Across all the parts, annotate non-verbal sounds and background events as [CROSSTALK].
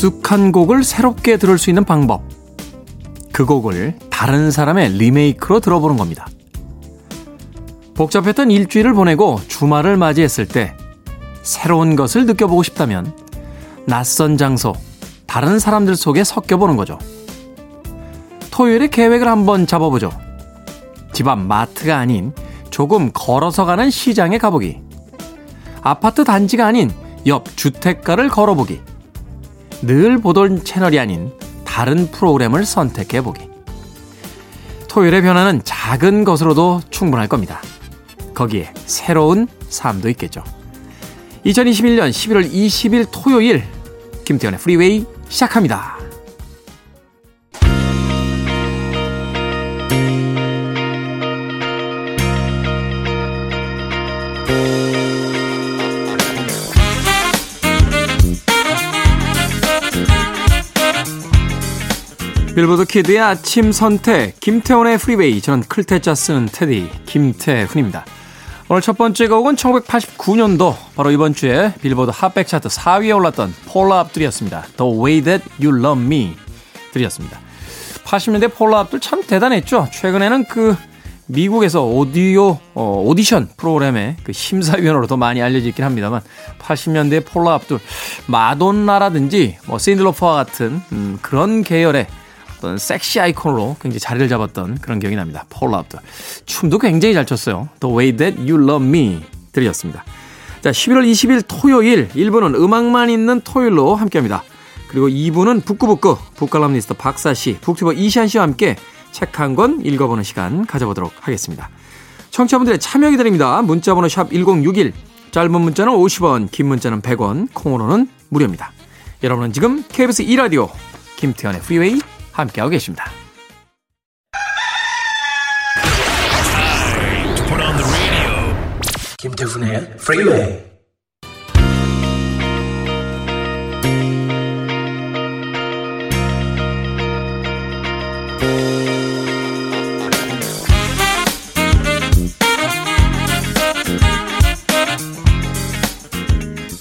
익숙한 곡을 새롭게 들을 수 있는 방법. 그 곡을 다른 사람의 리메이크로 들어보는 겁니다. 복잡했던 일주일을 보내고 주말을 맞이했을 때 새로운 것을 느껴보고 싶다면 낯선 장소, 다른 사람들 속에 섞여보는 거죠. 토요일에 계획을 한번 잡아보죠. 집 앞 마트가 아닌 조금 걸어서 가는 시장에 가보기. 아파트 단지가 아닌 옆 주택가를 걸어보기. 늘 보던 채널이 아닌 다른 프로그램을 선택해보기. 토요일의 변화는 작은 것으로도 충분할 겁니다. 거기에 새로운 삶도 있겠죠. 2021년 11월 20일 토요일 김태현의 프리웨이 시작합니다. 빌보드 키드의 아침 선택 김태훈의 프리웨이 저는 클테짜 쓰는 테디 김태훈입니다. 오늘 첫 번째 곡은 1989년도 바로 이번 주에 빌보드 Hot백 차트 4위에 올랐던 폴라 압둘이었습니다. The Way That You Love Me 들으셨습니다. 80년대 폴라 압둘 참 대단했죠. 최근에는 그 미국에서 오디오 어, 오디션 프로그램의 그 심사위원으로 도 많이 알려지긴 합니다만 80년대 폴라 압둘 마돈나라든지 뭐 샌들로퍼와 같은 음, 그런 계열의 어떤 섹시 아이콘으로 굉장히 자리를 잡았던 그런 기억이 납니다. 폴 압도. 춤도 굉장히 잘 췄어요. The Way That You Love Me 들이었습니다. 자, 11월 20일 토요일 1부는 음악만 있는 토요일로 함께합니다. 그리고 2부는 북구북구 북칼럼니스트 박사 씨, 북튜버 이시안 씨와 함께 책 한 권 읽어보는 시간 가져보도록 하겠습니다. 청취자분들의 참여 기다립니다. 문자번호 샵 1061, 짧은 문자는 50원, 긴 문자는 100원, 콩으로는 무료입니다. 여러분은 지금 KBS 2라디오 김태훈의 프리웨이 함께하고 계십니다. 김태훈의 프리웨이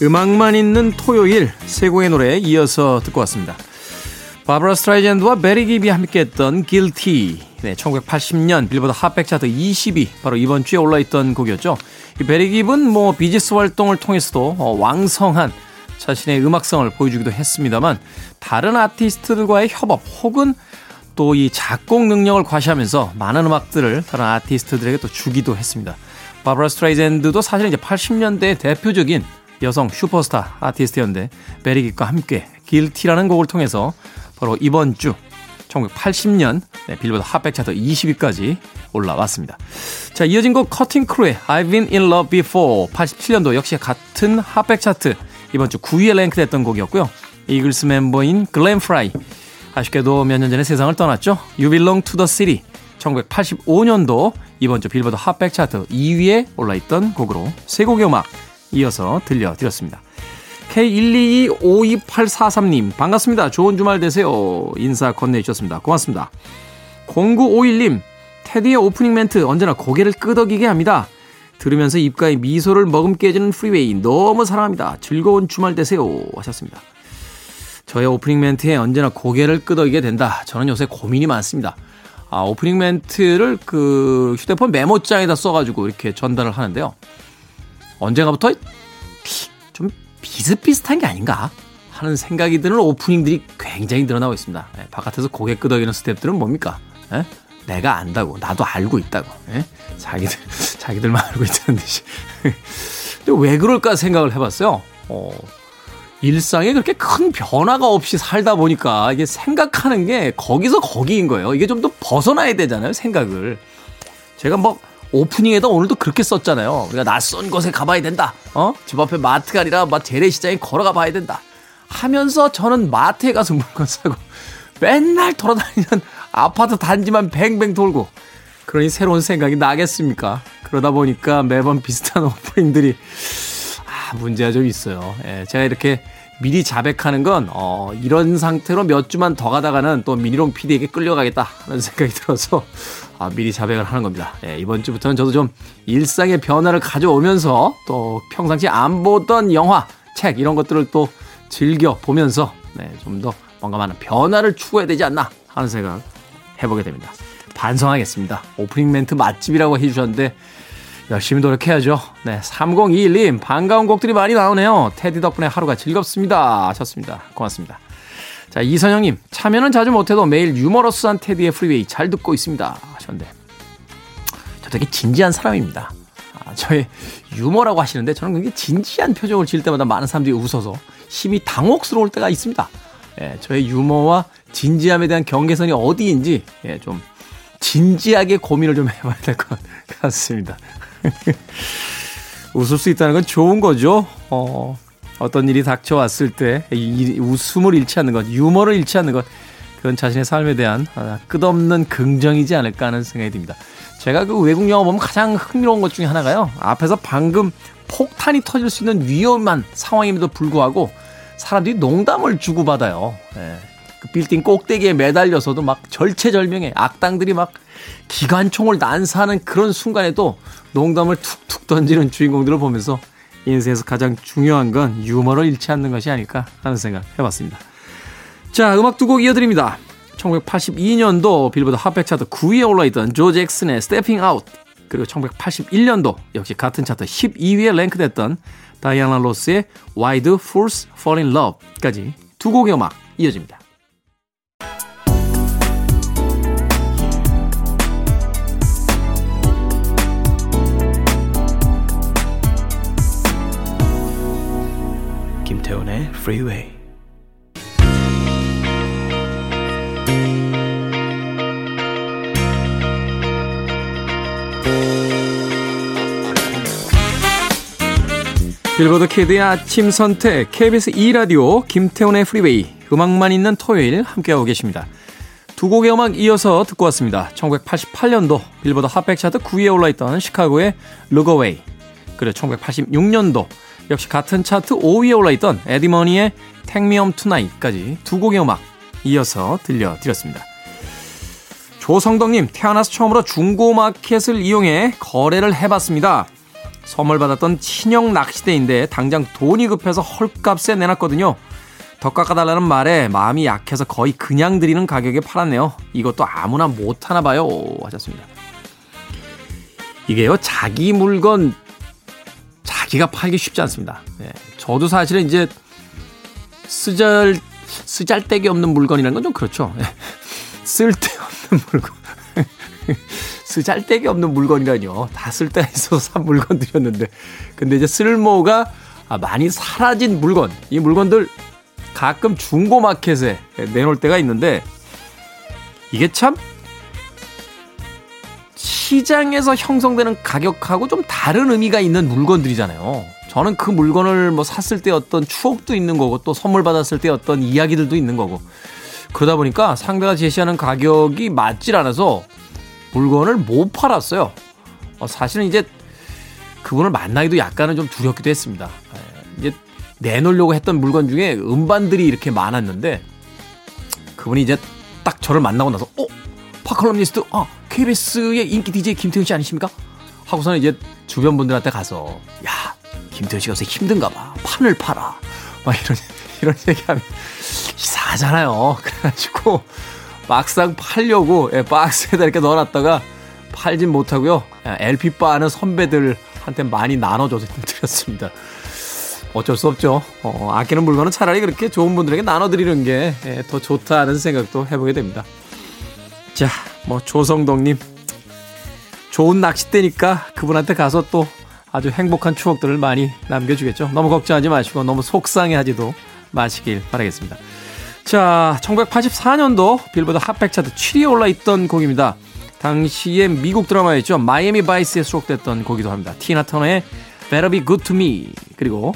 음악만 있는 토요일 세 곡의 노래 이어서 듣고 왔습니다. 바브라 스트라이샌드와 베리 깁이 함께했던 Guilty. 네, 1980년 빌보드 Hot백 차트 20위 바로 이번 주에 올라있던 곡이었죠. 이 베리 깁은 뭐 비지스 활동을 통해서도 어, 왕성한 자신의 음악성을 보여주기도 했습니다만 다른 아티스트들과의 협업 혹은 또 이 작곡 능력을 과시하면서 많은 음악들을 다른 아티스트들에게 또 주기도 했습니다. 바브라 스트라이샌드도 사실 이제 80년대 대표적인 여성 슈퍼스타 아티스트였는데 베리 깁과 함께 Guilty라는 곡을 통해서 바로 이번 주 1980년 네, 빌보드 Hot백 차트 20위까지 올라왔습니다. 자, 이어진 곡 커팅 크루의 I've been in love before 87년도 역시 같은 Hot백 차트 이번 주 9위에 랭크됐던 곡이었고요. 이글스 멤버인 글렌 프라이 아쉽게도 몇 년 전에 세상을 떠났죠. You belong to the city 1985년도 이번 주 빌보드 Hot백 차트 2위에 올라있던 곡으로 세 곡의 음악 이어서 들려드렸습니다. K1225843님, 반갑습니다. 좋은 주말 되세요. 인사 건네주셨습니다. 고맙습니다. 0951님, 테디의 오프닝 멘트 언제나 고개를 끄덕이게 합니다. 들으면서 입가에 미소를 머금게 해주는 프리웨이 너무 사랑합니다. 즐거운 주말 되세요. 하셨습니다. 저의 오프닝 멘트에 언제나 고개를 끄덕이게 된다. 저는 요새 고민이 많습니다. 아, 오프닝 멘트를 그 휴대폰 메모장에다 써가지고 이렇게 전달을 하는데요. 언젠가부터 좀 비슷비슷한 게 아닌가 하는 생각이 드는 오프닝들이 굉장히 늘어나고 있습니다. 예, 바깥에서 고개 끄덕이는 스탭들은 뭡니까? 예? 내가 안다고 나도 알고 있다고 예? 자기들 [LAUGHS] 자기들만 알고 있다는 듯이 [LAUGHS] 근데 왜 그럴까 생각을 해봤어요. 어, 일상에 그렇게 큰 변화가 없이 살다 보니까 이게 생각하는 게 거기서 거기인 거예요. 이게 좀 더 벗어나야 되잖아요, 생각을. 제가 뭐 오프닝에도 오늘도 그렇게 썼잖아요. 우리가 낯선 곳에 가봐야 된다. 어? 집 앞에 마트가 아니라 막 재래시장에 걸어가 봐야 된다. 하면서 저는 마트에 가서 물건 사고 맨날 돌아다니는 아파트 단지만 뱅뱅 돌고 그러니 새로운 생각이 나겠습니까? 그러다 보니까 매번 비슷한 [LAUGHS] 오프닝들이 아, 문제가 좀 있어요. 예, 제가 이렇게 미리 자백하는 건, 어, 이런 상태로 몇 주만 더 가다가는 또 미니롱 PD에게 끌려가겠다 하는 생각이 들어서, 아, 미리 자백을 하는 겁니다. 예, 이번 주부터는 저도 좀 일상의 변화를 가져오면서 또 평상시 안 보던 영화, 책 이런 것들을 또 즐겨 보면서 네, 좀 더 뭔가 많은 변화를 추구해야 되지 않나 하는 생각 해보게 됩니다. 반성하겠습니다. 오프닝 멘트 맛집이라고 해주셨는데 열심히 노력해야죠. 네, 3021님 반가운 곡들이 많이 나오네요. 테디 덕분에 하루가 즐겁습니다. 하셨습니다. 고맙습니다. 자, 이선영님 참여는 자주 못해도 매일 유머러스한 테디의 프리웨이 잘 듣고 있습니다. 하셨는데 저 되게 진지한 사람입니다. 아, 저의 유머라고 하시는데 저는 굉장히 진지한 표정을 지을 때마다 많은 사람들이 웃어서 심히 당혹스러울 때가 있습니다. 예, 저의 유머와 진지함에 대한 경계선이 어디인지 예, 좀 진지하게 고민을 좀 [LAUGHS] 해봐야 될 것 같습니다. [LAUGHS] 웃을 수 있다는 건 좋은 거죠. 어, 어떤 일이 닥쳐왔을 때 이, 웃음을 잃지 않는 것, 유머를 잃지 않는 것, 그건 자신의 삶에 대한 아, 끝없는 긍정이지 않을까 하는 생각이 듭니다. 제가 그 외국 영화 보면 가장 흥미로운 것 중에 하나가요. 앞에서 방금 폭탄이 터질 수 있는 위험한 상황임에도 불구하고 사람들이 농담을 주고받아요. 예. 그 빌딩 꼭대기에 매달려서도 막 절체절명해 악당들이 막 기관총을 난사하는 그런 순간에도 농담을 툭툭 던지는 주인공들을 보면서 인생에서 가장 중요한 건 유머를 잃지 않는 것이 아닐까 하는 생각 해봤습니다. 자, 음악 두 곡 이어드립니다. 1982년도 빌보드 핫백 차트 9위에 올라있던 조 잭슨의 Stepping Out 그리고 1981년도 역시 같은 차트 12위에 랭크됐던 다이아나 로스의 Why Do Fools Fall in Love까지 두 곡의 음악 이어집니다. 김태훈의 Freeway 빌보드 키드의 아침 선택 KBS 2라디오 김태훈의 프리웨이 음악만 있는 토요일 함께하고 계십니다. 두 곡의 음악 이어서 듣고 왔습니다. 1988년도 빌보드 Hot백 차트 9위에 올라있던 시카고의 Look Away 그리고 1986년도 역시 같은 차트 5위에 올라있던 에디머니의 Home Tonight까지 두 곡의 음악 이어서 들려드렸습니다. 조성덕님 태어나서 처음으로 중고마켓을 이용해 거래를 해봤습니다. 선물 받았던 친형 낚시대인데 당장 돈이 급해서 헐값에 내놨거든요. 더 깎아달라는 말에 마음이 약해서 거의 그냥 드리는 가격에 팔았네요. 이것도 아무나 못하나 봐요. 하셨습니다. 이게요, 자기 물건 자기가 팔기 쉽지 않습니다. 네, 저도 사실은 이제 쓰잘, 쓰잘데기 없는 물건이라는 건 좀 그렇죠. 네, 쓸데없는 물건. [LAUGHS] 쓰잘데기 없는 물건이라뇨. 다 쓸데가 있어서 [LAUGHS] 산 물건들이었는데. 근데 이제 쓸모가 많이 사라진 물건. 이 물건들 가끔 중고마켓에 내놓을 때가 있는데 이게 참 시장에서 형성되는 가격하고 좀 다른 의미가 있는 물건들이잖아요. 저는 그 물건을 뭐 샀을 때 어떤 추억도 있는 거고 또 선물 받았을 때 어떤 이야기들도 있는 거고 그러다 보니까 상대가 제시하는 가격이 맞질 않아서 물건을 못 팔았어요. 어, 사실은 이제 그분을 만나기도 약간은 좀 두렵기도 했습니다. 예, 이제 내놓으려고 했던 물건 중에 음반들이 이렇게 많았는데 그분이 이제 딱 저를 만나고 나서 어? 팝 칼럼니스트 아 KBS의 인기 DJ 김태훈 씨 아니십니까? 하고서는 이제 주변 분들한테 가서 야 김태훈 씨가 요새 힘든가 봐 판을 팔아 막 이런 [LAUGHS] 이런 얘기하면 이상하잖아요 [LAUGHS] 그래가지고 막상 팔려고 예, 박스에다 이렇게 넣어놨다가 팔진 못하고요. LP 바는 선배들한테 많이 나눠줘서 드렸습니다. 어쩔 수 없죠. 어, 아끼는 물건은 차라리 그렇게 좋은 분들에게 나눠드리는 게더 예, 좋다는 생각도 해보게 됩니다. 자, 뭐 조성덕님 좋은 낚싯대니까 그분한테 가서 또 아주 행복한 추억들을 많이 남겨주겠죠. 너무 걱정하지 마시고 너무 속상해하지도 마시길 바라겠습니다. 자, 1984년도 빌보드 핫백 차트 7위에 올라있던 곡입니다. 당시에 미국 드라마였죠. 마이애미 바이스에 수록됐던 곡이기도 합니다. 티나 터너의 Better Be Good To Me 그리고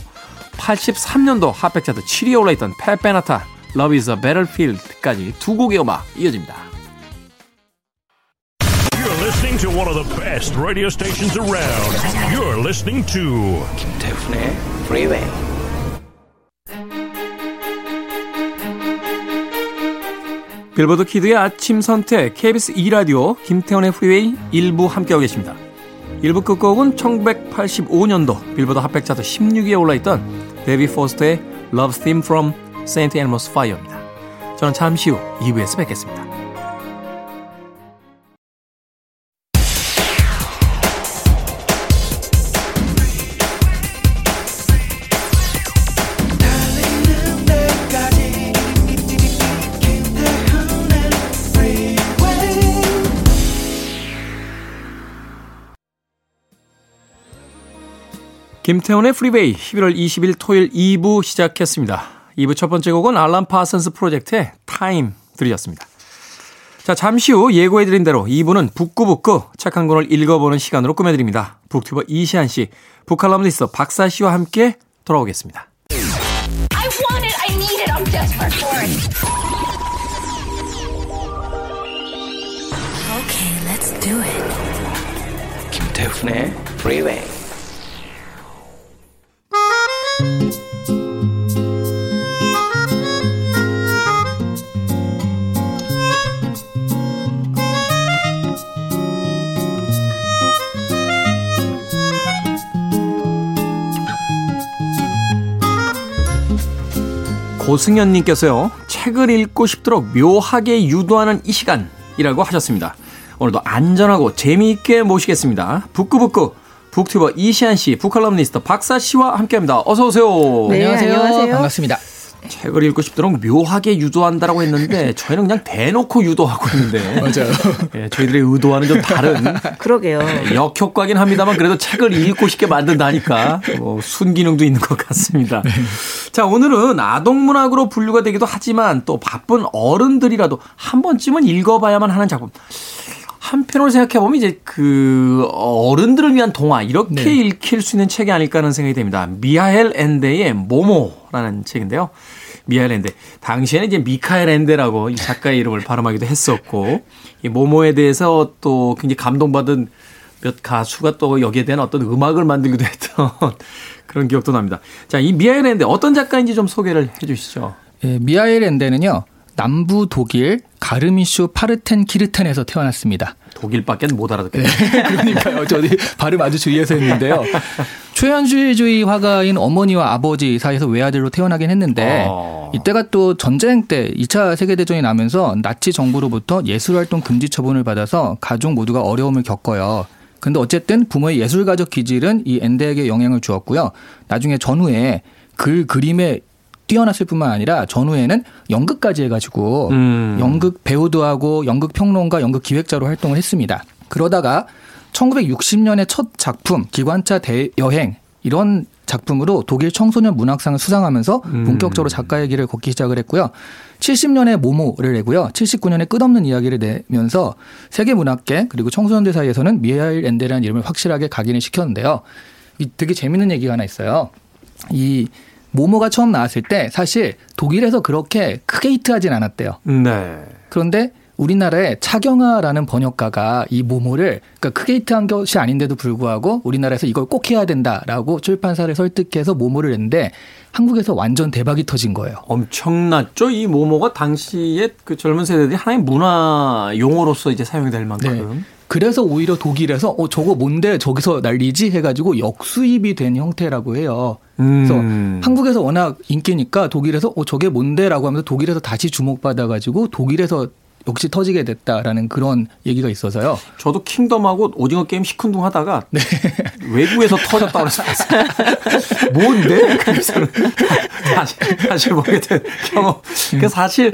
83년도 핫백 차트 7위에 올라있던 페페나타 Love Is A Battlefield까지 두 곡의 음악 이어집니다. Listening to one of the best radio stations around. You're listening to 김태훈의 Freeway. 빌보드 키드의 아침 선택 KBS 2 라디오 김태원의 프리웨이 일부 함께하고 계십니다. 일부 끝곡은 1985년도 빌보드 핫백 차트 16위에 올라있던 데비 포스터의 Love Theme from Saint Elmo's Fire입니다. 저는 잠시 후 2부에서 뵙겠습니다. 김태훈의 프리웨이 11월 20일 토요일 2부 시작했습니다. 2부 첫 번째 곡은 알란 파슨스 프로젝트의 Time 들으셨습니다. 자, 잠시 후 예고해드린 대로 2부는 북구북구 책 한 권을 읽어보는 시간으로 꾸며드립니다. 북튜버 이시안 씨, 북칼럼니스트 박사 씨와 함께 돌아오겠습니다. I want it, I need it, I'm desperate for it. Okay, let's do it. 김태훈의 프리웨이 고승현님께서요, 책을 읽고 싶도록 묘하게 유도하는 이 시간이라고 하셨습니다. 오늘도 안전하고 재미있게 모시겠습니다. 북구북구 북튜버 이시안 씨, 북칼럼니스트 박사 씨와 함께합니다. 어서 오세요. 네, 안녕하세요. 안녕하세요. 반갑습니다. 책을 읽고 싶도록 묘하게 유도한다라고 했는데 [LAUGHS] 저희는 그냥 대놓고 유도하고 있는데 맞아요. 예, 저희들의 의도와는 좀 다른 그러게요. 예, 역효과긴 합니다만 그래도 책을 읽고 싶게 만든다니까 뭐 순기능도 있는 것 같습니다. 네. 자 오늘은 아동문학으로 분류가 되기도 하지만 또 바쁜 어른들이라도 한 번쯤은 읽어봐야만 하는 작품. 한편으로 생각해 보면 이제 그 어른들을 위한 동화 이렇게 네. 읽힐 수 있는 책이 아닐까 하는 생각이 됩니다. 미하엘 엔데의 모모라는 책인데요. 미하엘 엔데. 당시에는 이제 미카엘 엔데라고 이 작가의 이름을 발음하기도 했었고 이 모모에 대해서 또 굉장히 감동받은 몇 가수가 또 여기에 대한 어떤 음악을 만들기도 [LAUGHS] 했던 그런 기억도 납니다. 자, 이 미하엘 엔데 어떤 작가인지 좀 소개를 해 주시죠. 예, 미하엘 엔데는요. 남부 독일 가르미슈 파르텐 키르텐에서 태어났습니다. 독일밖에 못 알아듣겠네요. 네, [LAUGHS] 그러니까요. 저도 발음 아주 주의해서 했는데요. 초현실주의 화가인 어머니와 아버지 사이에서 외아들로 태어나긴 했는데 어. 이때가 또 전쟁 때 2차 세계대전이 나면서 나치 정부로부터 예술활동 금지 처분을 받아서 가족 모두가 어려움을 겪어요. 근데 어쨌든 부모의 예술가적 기질은 이 엔데에게 영향을 주었고요. 나중에 전후에 글 그림에 뛰어났을 뿐만 아니라 전후에는 연극까지 해가지고 음. 연극 배우도 하고 연극 평론가, 연극 기획자로 활동을 했습니다. 그러다가 1960년에 첫 작품 기관차 대여행 이런 작품으로 독일 청소년 문학상을 수상하면서 음. 본격적으로 작가의 길을 걷기 시작을 했고요. 70년에 모모를 내고요. 79년에 끝없는 이야기를 내면서 세계 문학계 그리고 청소년들 사이에서는 미하일 엔데라는 이름을 확실하게 각인을 시켰는데요. 이 되게 재밌는 얘기가 하나 있어요. 이 모모가 처음 나왔을 때 사실 독일에서 그렇게 크게 히트하진 않았대요. 네. 그런데 우리나라의 차경아라는 번역가가 이 모모를 그러니까 크게 히트한 것이 아닌데도 불구하고 우리나라에서 이걸 꼭 해야 된다라고 출판사를 설득해서 모모를 냈는데 한국에서 완전 대박이 터진 거예요. 엄청났죠. 이 모모가 당시에 그 젊은 세대들이 하나의 문화 용어로서 이제 사용이 될 만큼. 네. 그래서 오히려 독일에서 어 저거 뭔데 저기서 난리지 해가지고 역수입이 된 형태라고 해요. 그래서 음. 한국에서 워낙 인기니까 독일에서 어 저게 뭔데라고 하면서 독일에서 다시 주목받아가지고 독일에서 역시 터지게 됐다라는 그런 얘기가 있어서요. 저도 킹덤하고 오징어 게임 시큰둥 하다가 네. 외국에서 터졌다고 그랬어요. 뭔데? 그래서 다시 다시 보게 된 경험. 그 사실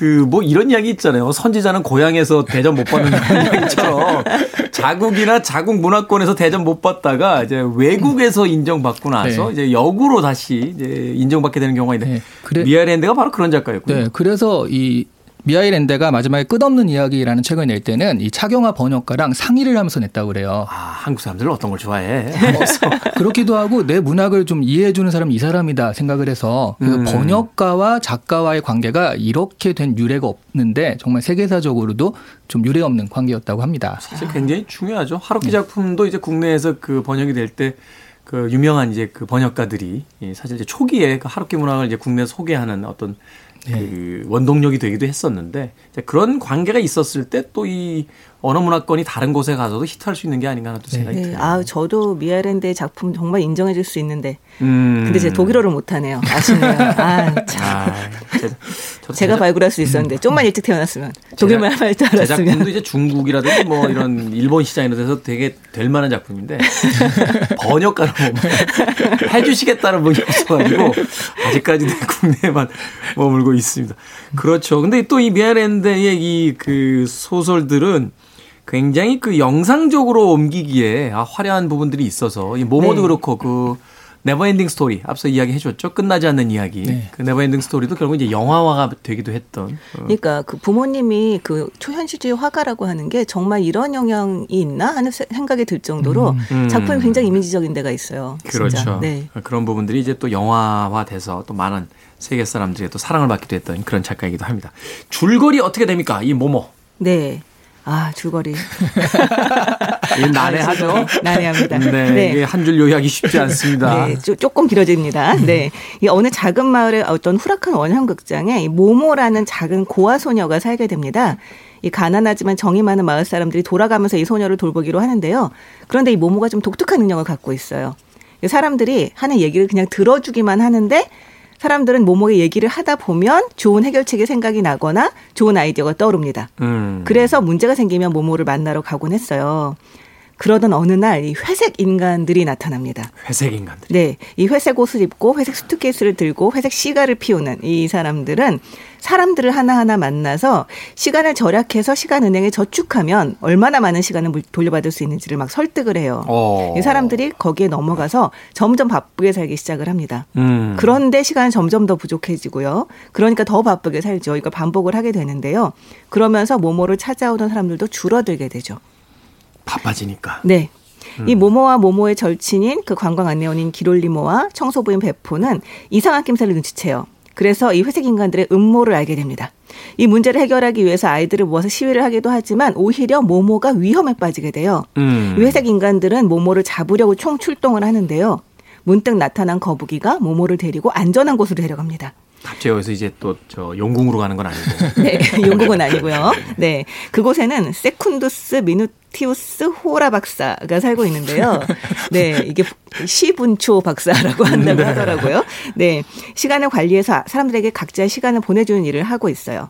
그 뭐 이런 이야기 있잖아요. 선지자는 고향에서 대전 못 받는 이야기처럼 [LAUGHS] 자국이나 자국 문화권에서 대전 못 받다가 이제 외국에서 인정받고 나서 네. 이제 역으로 다시 이제 인정받게 되는 경우가 있는데 네. 그래, 미아랜드가 바로 그런 작가였고요. 네. 그래서 이 미하일엔데가 마지막에 끝없는 이야기라는 책을 낼 때는 이 차경화 번역가랑 상의를 하면서 냈다고 그래요. 아, 한국 사람들은 어떤 걸 좋아해? [LAUGHS] 그렇기도 하고 내 문학을 좀 이해해 주는 사람이 이 사람이다 생각을 해서 그 음. 번역가와 작가와의 관계가 이렇게 된 유래가 없는데 정말 세계사적으로도 좀 유례 없는 관계였다고 합니다. 사실 굉장히 중요하죠. 하루키 네. 작품도 이제 국내에서 그 번역이 될 때 그 유명한 이제 그 번역가들이 사실 이제 초기에 그 하루키 문학을 이제 국내에 소개하는 어떤 네. 그 원동력이 되기도 했었는데 그런 관계가 있었을 때 또 이 언어 문화권이 다른 곳에 가서도 히트할 수 있는 게 아닌가 하는 또 생각이 네. 드네요. 아, 저도 미아랜드의 작품 정말 인정해 줄 수 있는데. 음. 근데 제 독일어를 못 하네요. 아쉽네요. 아, 참. 아, 제, 제가 발굴할 수 있었는데 좀만 일찍 태어났으면 독일말 할 줄 알았으면. 제 작품도 이제 중국이라든지 뭐 이런 일본 시장 이런 데서 되게 될 만한 작품인데 [LAUGHS] 번역가로 해 주시겠다는 분이 없어 가지고 아직까지는 [LAUGHS] 국내에만 머물고 있습니다. 그렇죠. 근데 또 이 미아랜드의 이 그 소설들은 굉장히 그 영상적으로 옮기기에 아, 화려한 부분들이 있어서 이 모모도 네. 그렇고 그 Neverending Story 앞서 이야기 해줬죠 끝나지 않는 이야기 네. 그 Neverending Story도 결국 이제 영화화가 되기도 했던 어. 그러니까 그 부모님이 그 초현실주의 화가라고 하는 게 정말 이런 영향이 있나 하는 생각이 들 정도로 음. 작품이 굉장히 이미지적인 데가 있어요 그렇죠 네. 그런 부분들이 이제 또 영화화돼서 또 많은 세계 사람들의 또 사랑을 받기도 했던 그런 작가이기도 합니다 줄거리 어떻게 됩니까 이 모모 네 아, 줄거리. 난해하죠? 아, 난해합니다. 네. 네. 이게 한 줄 요약이 쉽지 않습니다. 네. 조금 길어집니다. 네. 이 어느 작은 마을의 어떤 후락한 원형극장에 이 모모라는 작은 고아 소녀가 살게 됩니다. 이 가난하지만 정이 많은 마을 사람들이 돌아가면서 이 소녀를 돌보기로 하는데요. 그런데 이 모모가 좀 독특한 능력을 갖고 있어요. 사람들이 하는 얘기를 그냥 들어주기만 하는데 사람들은 모모의 얘기를 하다 보면 좋은 해결책이 생각이 나거나 좋은 아이디어가 떠오릅니다. 음. 그래서 문제가 생기면 모모를 만나러 가곤 했어요. 그러던 어느 날 이 회색 인간들이 나타납니다. 회색 인간들. 네, 이 회색 옷을 입고 회색 수트케이스를 들고 회색 시가를 피우는 이 사람들은 사람들을 하나하나 만나서 시간을 절약해서 시간 은행에 저축하면 얼마나 많은 시간을 돌려받을 수 있는지를 막 설득을 해요. 오. 어. 이 사람들이 거기에 넘어가서 점점 바쁘게 살기 시작을 합니다. 음. 그런데 시간은 점점 더 부족해지고요. 그러니까 더 바쁘게 살죠. 이거 반복을 하게 되는데요. 그러면서 모모를 찾아오던 사람들도 줄어들게 되죠. 바빠지니까. 네. 음. 이 모모와 모모의 절친인 그 관광 안내원인 기롤리모와 청소부인 베포는 이상한 낌새를 눈치채요. 그래서 이 회색 인간들의 음모를 알게 됩니다. 이 문제를 해결하기 위해서 아이들을 모아서 시위를 하기도 하지만 오히려 모모가 위험에 빠지게 돼요. 음. 이 회색 인간들은 모모를 잡으려고 총 출동을 하는데요. 문득 나타난 거북이가 모모를 데리고 안전한 곳으로 데려갑니다. 갑자기 여기서 이제 또저 용궁으로 가는 건 아니고. [LAUGHS] 네, 용궁은 아니고요. 네, 그곳에는 세쿤두스 미누 티우스 호라 박사가 살고 있는데요. 네, 이게 시분초 박사라고 한다고 네. 하더라고요. 네, 시간을 관리해서 사람들에게 각자 시간을 보내주는 일을 하고 있어요.